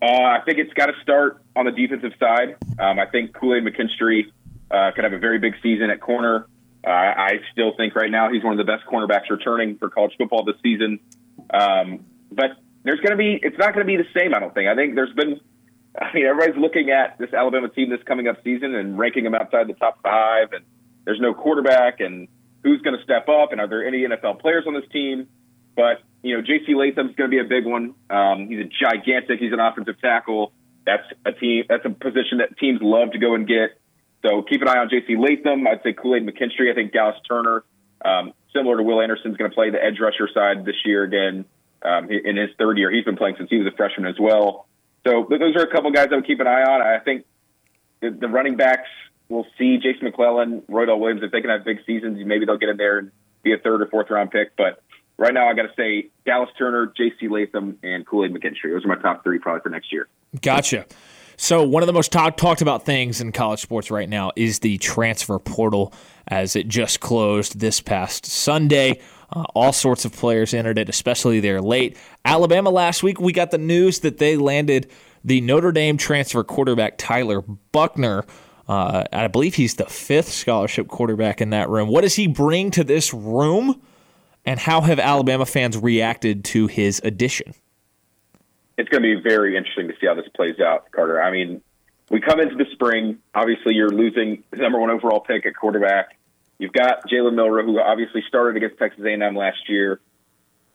Uh, I think it's got to start on the defensive side. Um, I think Kool Aid McKinstry uh, could have a very big season at corner. Uh, I still think right now he's one of the best cornerbacks returning for college football this season. Um, but there's going to be, it's not going to be the same, I don't think. I think there's been I mean, everybody's looking at this Alabama team this coming up season and ranking them outside the top five. And there's no quarterback, and who's going to step up, and are there any NFL players on this team? But you know, J.C. Latham's going to be a big one. Um, he's a gigantic. He's an offensive tackle. That's a team. That's a position that teams love to go and get. So keep an eye on J.C. Latham. I'd say Kool Aid McKinstry. I think Dallas Turner, um, similar to Will Anderson, is going to play the edge rusher side this year again. Um, in his third year, he's been playing since he was a freshman as well. So those are a couple guys I would keep an eye on. I think the, running backs will see Jason McClellan, Roydell Williams. If they can have big seasons, maybe they'll get in there and be a third or fourth round pick. But right now, I got to say Dallas Turner, J.C. Latham, and Kool Aid McKinstry. Those are my top three probably for next year. Gotcha. So one of the most talk, talked about things in college sports right now is the transfer portal, as it just closed this past Sunday. Uh, all sorts of players entered it, especially there late. Alabama last week, we got the news that they landed the Notre Dame transfer quarterback Tyler Buchner. Uh, I believe he's the fifth scholarship quarterback in that room. What does he bring to this room, and how have Alabama fans reacted to his addition? It's going to be very interesting to see how this plays out, Carter. I mean, we come into the spring. Obviously, you're losing the number one overall pick at quarterback. You've got Jalen Milroe, who obviously started against Texas A&M last year.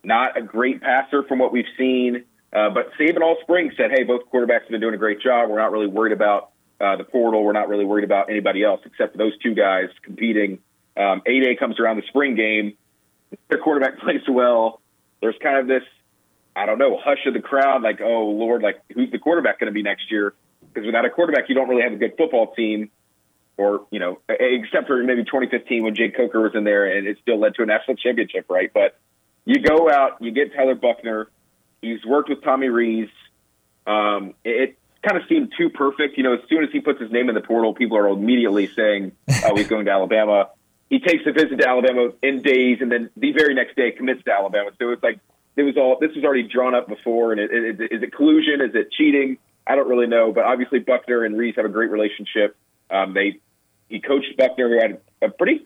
Not a great passer from what we've seen, uh, but Saban all spring said, "Hey, both quarterbacks have been doing a great job. We're not really worried about uh, the portal. We're not really worried about anybody else except for those two guys competing." Um, A Day comes around the spring game. Their quarterback plays well. There's kind of this, I don't know, hush of the crowd, like, "Oh Lord, like who's the quarterback going to be next year?" Because without a quarterback, you don't really have a good football team or you know, except for maybe 2015 when Jake Coker was in there, and it still led to a national championship, right? But you go out, you get Tyler Buchner. He's worked with Tommy Rees. Um, it, it kind of seemed too perfect. You know, as soon as he puts his name in the portal, people are immediately saying, "Oh, he's going to Alabama." He takes a visit to Alabama in days, and then the very next day commits to Alabama. So it's like it was all this was already drawn up before. And it, it, it, is it collusion? Is it cheating? I don't really know. But obviously, Buchner and Rees have a great relationship. Um, they he coached Buchner, who had a pretty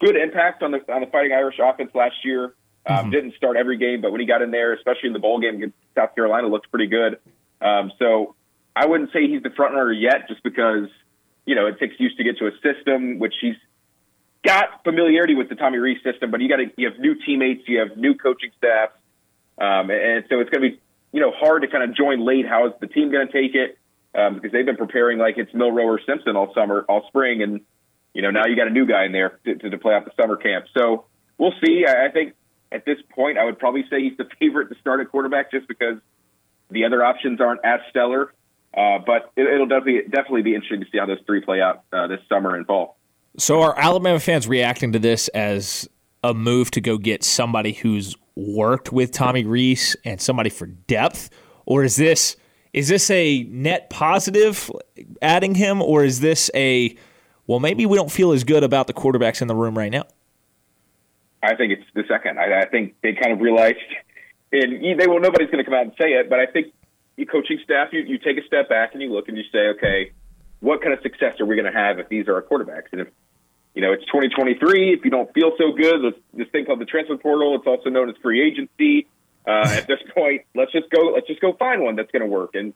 good impact on the on the Fighting Irish offense last year. Um, mm-hmm. Didn't start every game, but when he got in there, especially in the bowl game against South Carolina, looked pretty good. Um, so I wouldn't say he's the front runner yet, just because you know it takes used to get to a system, which he's got familiarity with the Tommy Rees system. But you got to you have new teammates, you have new coaching staff, um, and so it's going to be you know hard to kind of join late. How is the team going to take it? um, because they've been preparing like it's Milroe or Simpson all summer, all spring, and you know now you got a new guy in there to, to play out the summer camp. So we'll see. I, I think at this point, I would probably say he's the favorite to start at quarterback just because the other options aren't as stellar. Uh, but it, will definitely definitely be interesting to see how those three play out uh, this summer and fall. So are Alabama fans reacting to this as a move to go get somebody who's worked with Tommy Rees and somebody for depth, or is this is this a net positive adding him, or is this a well, maybe we don't feel as good about the quarterbacks in the room right now? I think it's the second. I, I think they kind of realized, and they well, nobody's going to come out and say it, but I think the coaching staff, you, you take a step back and you look and you say, okay, what kind of success are we going to have if these are our quarterbacks? And if you know it's 2023, if you don't feel so good, this thing called the transfer portal. It's also known as free agency. Uh, at this point, let's just go. Let's just go find one that's going to work. And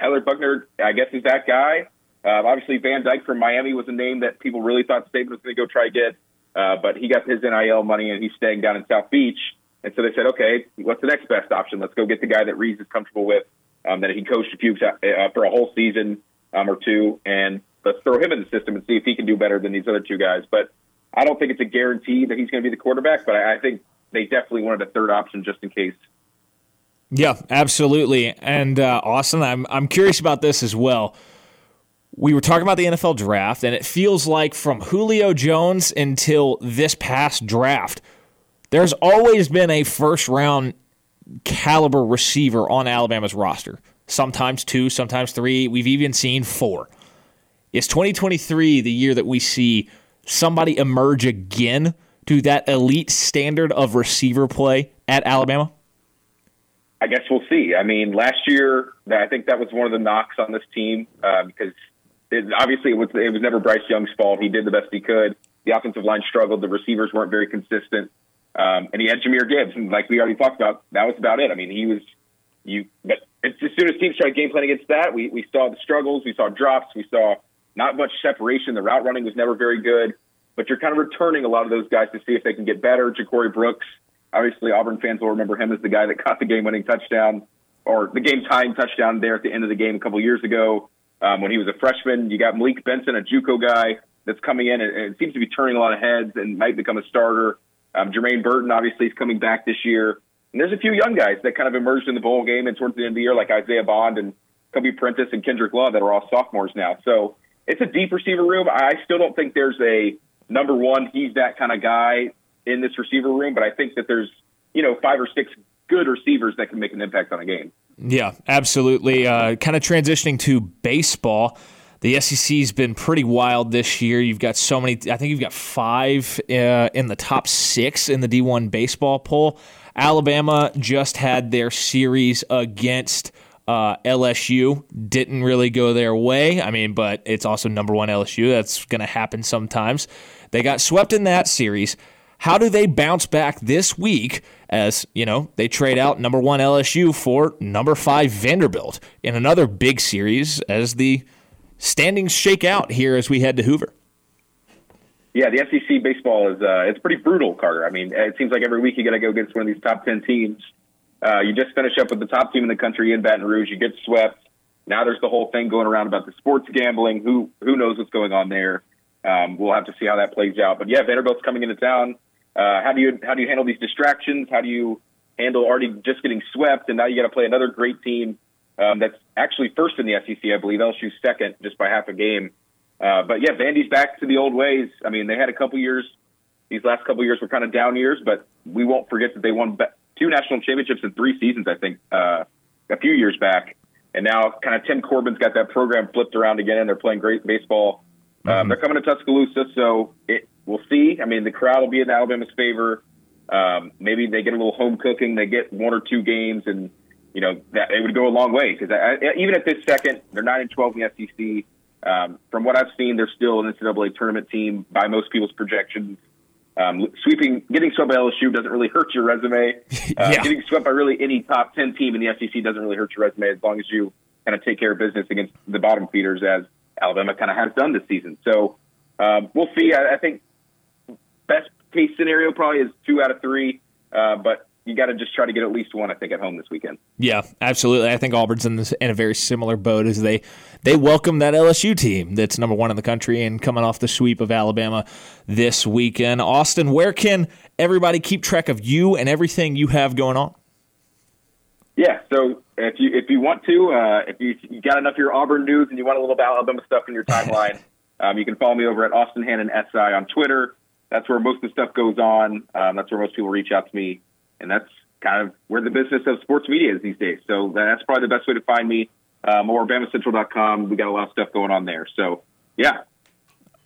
Tyler Buchner, I guess, is that guy. Uh, obviously, Van Dyke from Miami was a name that people really thought Saban was going to go try to get, uh, but he got his NIL money and he's staying down in South Beach. And so they said, okay, what's the next best option? Let's go get the guy that Rees is comfortable with, um, that he coached a few uh, for a whole season um, or two, and let's throw him in the system and see if he can do better than these other two guys. But I don't think it's a guarantee that he's going to be the quarterback, but I, I think they definitely wanted a third option just in case. Yeah, absolutely. And uh, Austin, I'm I'm curious about this as well. We were talking about the NFL draft, and it feels like from Julio Jones until this past draft, there's always been a first round caliber receiver on Alabama's roster. Sometimes two, sometimes three. We've even seen four. Is 2023 the year that we see somebody emerge again to that elite standard of receiver play at Alabama? I guess we'll see. I mean, last year, I think that was one of the knocks on this team uh, because it, obviously it was, it was never Bryce Young's fault. He did the best he could. The offensive line struggled. The receivers weren't very consistent. Um, and he had Jahmyr Gibbs, and like we already talked about, that was about it. I mean, he was you. But as soon as teams tried game plan against that, we we saw the struggles. We saw drops. We saw not much separation. The route running was never very good. but you're kind of returning a lot of those guys to see if they can get better. Ja'Corey Brooks, obviously, Auburn fans will remember him as the guy that caught the game-winning touchdown or the game-tying touchdown there at the end of the game a couple years ago um, when he was a freshman. You got Malik Benson, a JUCO guy that's coming in and, and seems to be turning a lot of heads and might become a starter. Um, Jermaine Burton obviously is coming back this year. And there's a few young guys that kind of emerged in the bowl game and towards the end of the year, like Isaiah Bond and Kobe Prentice and Kendrick Love, that are all sophomores now. So it's a deep receiver room. I still don't think there's a number one, he's that kind of guy in this receiver room, but I think that there's, you know, five or six good receivers that can make an impact on a game. Yeah, absolutely. Uh, kind of transitioning to baseball. The SEC's been pretty wild this year. You've got so many. I think you've got five uh, in the top six in the D1 baseball poll. Alabama just had their series against uh, LSU. Didn't really go their way. I mean, but it's also number one LSU. That's going to happen sometimes. They got swept in that series. How do they bounce back this week? As you know, they trade out number one LSU for number five Vanderbilt in another big series as the standings shake out here as we head to Hoover. Yeah, the SEC baseball is uh, it's pretty brutal, Carter. I mean, it seems like every week you got to go against one of these top ten teams. Uh, you just finish up with the top team in the country in Baton Rouge. You get swept. Now there's the whole thing going around about the sports gambling. Who who knows what's going on there? Um, we'll have to see how that plays out. But yeah, Vanderbilt's coming into town. Uh, how do you how do you handle these distractions? How do you handle already just getting swept, and now you got to play another great team um, that's actually first in the SEC, I believe. LSU's second, just by half a game. Uh, but yeah, Vandy's back to the old ways. I mean, they had a couple years. These last couple years were kind of down years, but we won't forget that they won two national championships in three seasons. I think uh, a few years back, and now kind of Tim Corbin's got that program flipped around again, and they're playing great baseball. Um, mm-hmm. they're coming to Tuscaloosa, so it, we'll see. I mean, the crowd will be in Alabama's favor. Um, maybe they get a little home cooking. They get one or two games, and you know that it would go a long way because even at this second, they're nine and twelve in the SEC. Um, from what I've seen, they're still an NCAA tournament team by most people's projections. Um, sweeping, getting swept by LSU doesn't really hurt your resume. Uh, yeah. Getting swept by really any top ten team in the SEC doesn't really hurt your resume as long as you kind of take care of business against the bottom feeders, as Alabama kind of has done this season. So um, we'll see. I, I, think best case scenario probably is two out of three, uh, but you got to just try to get at least one, I think, at home this weekend. Yeah, absolutely. I think Auburn's in, this, in a very similar boat as they they welcome that LSU team that's number one in the country and coming off the sweep of Alabama this weekend. Austin, where can everybody keep track of you and everything you have going on? Yeah, so if you if you want to, uh, if you, you got enough of your Auburn news and you want a little bit of Alabama stuff in your timeline, um, you can follow me over at Austin Hannon SI on Twitter. That's where most of the stuff goes on. Um, that's where most people reach out to me and that's kind of where the business of sports media is these days. So that's probably the best way to find me. Um, or BamaCentral.com. We got a lot of stuff going on there. So yeah,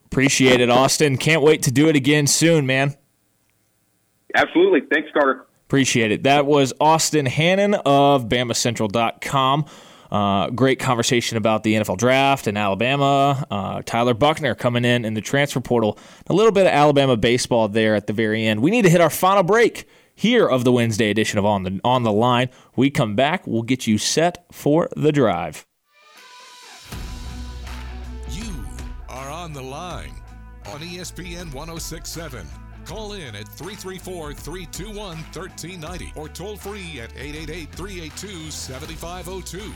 appreciate it, Austin. Can't wait to do it again soon, man. Absolutely. Thanks, Carter. Appreciate it. That was Austin Hannon of BamaCentral.com. Uh, great conversation about the NFL draft and Alabama. Uh, Tyler Buchner coming in in the transfer portal. A little bit of Alabama baseball there at the very end. We need to hit our final break here of the Wednesday edition of On the On the Line. We come back, we'll get you set for the drive. You are on the line on ESPN 1067. Call in at 334 321 1390 or toll free at 888 382 7502.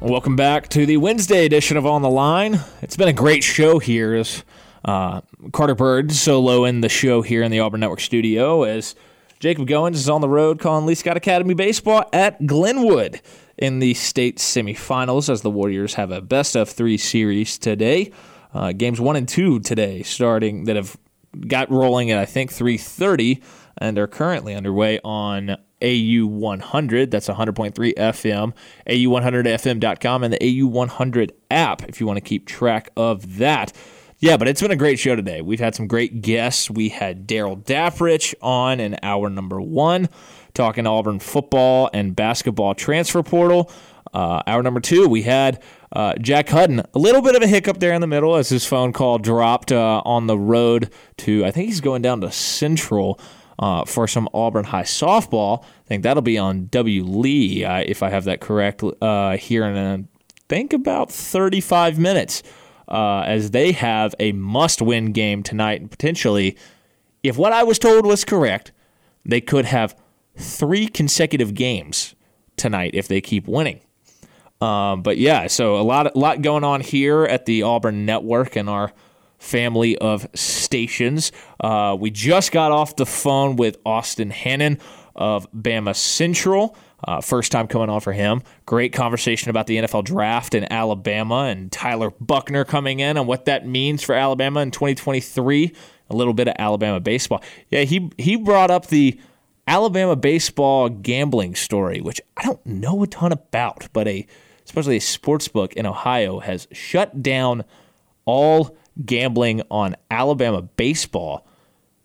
Welcome back to the Wednesday edition of On the Line. It's been a great show here as uh, Carter Byrd solo in the show here in the Auburn Network studio as Jacob Goins is on the road calling Lee Scott Academy baseball at Glenwood in the state semifinals as the Warriors have a best of three series today. Uh, games one and two today starting that have got rolling at I think 3:30 and are currently underway on AU 100. That's 100.3 FM, AU100FM.com, and the AU 100 app if you want to keep track of that. Yeah, but it's been a great show today. We've had some great guests. We had Darrell Dapprich on in hour number one, talking Auburn football and basketball transfer portal. Uh, hour number two, we had uh, Jack Hudon. A little bit of a hiccup there in the middle as his phone call dropped uh, on the road to, I think he's going down to Central uh, for some Auburn High softball. I think that'll be on W. Lee, uh, if I have that correct, uh, here in, I think, about 35 minutes. Uh, as they have a must win game tonight. And potentially, if what I was told was correct, they could have three consecutive games tonight if they keep winning. Um, but yeah, so a lot, a lot going on here at the Auburn Network and our family of stations. Uh, we just got off the phone with Austin Hannon of BamaCentral. Uh, first time coming on for him. Great conversation about the NFL draft in Alabama and Tyler Buchner coming in and what that means for Alabama in 2023. A little bit of Alabama baseball. Yeah, he he brought up the Alabama baseball gambling story, which I don't know a ton about, but a especially a sports book in Ohio has shut down all gambling on Alabama baseball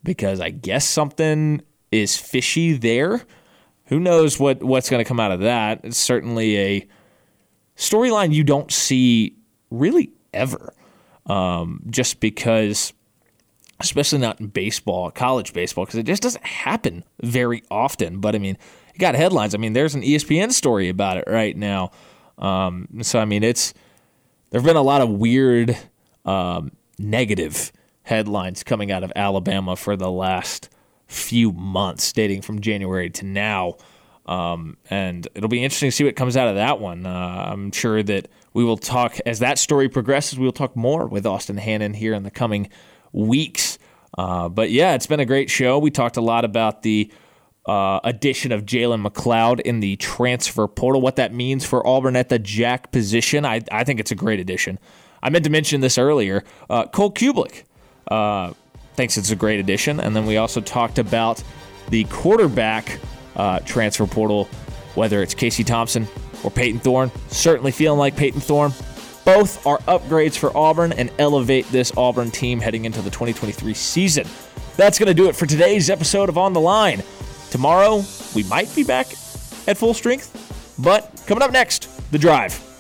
because I guess something is fishy there. Who knows what, what's going to come out of that? It's certainly a storyline you don't see really ever. Um, just because, especially not in baseball, college baseball, because it just doesn't happen very often. But I mean, you got headlines. I mean, there's an ESPN story about it right now. Um, so I mean, it's there have been a lot of weird um, negative headlines coming out of Alabama for the last few months, dating from January to now. Um, and it'll be interesting to see what comes out of that one. Uh, I'm sure that we will talk as that story progresses. We will talk more with Austin Hannon here in the coming weeks. Uh, but yeah, it's been a great show. We talked a lot about the uh, addition of Jalen McLeod in the transfer portal, what that means for Auburn at the jack position. I, I think it's a great addition. I meant to mention this earlier. Uh, Cole Cubelic uh, thinks it's a great addition. And then we also talked about the quarterback uh, transfer portal, whether it's Casey Thompson or Payton Thorne. Certainly feeling like Payton Thorne. Both are upgrades for Auburn and elevate this Auburn team heading into the 2023 season. That's going to do it for today's episode of On the Line. Tomorrow, we might be back at full strength, but coming up next, the drive.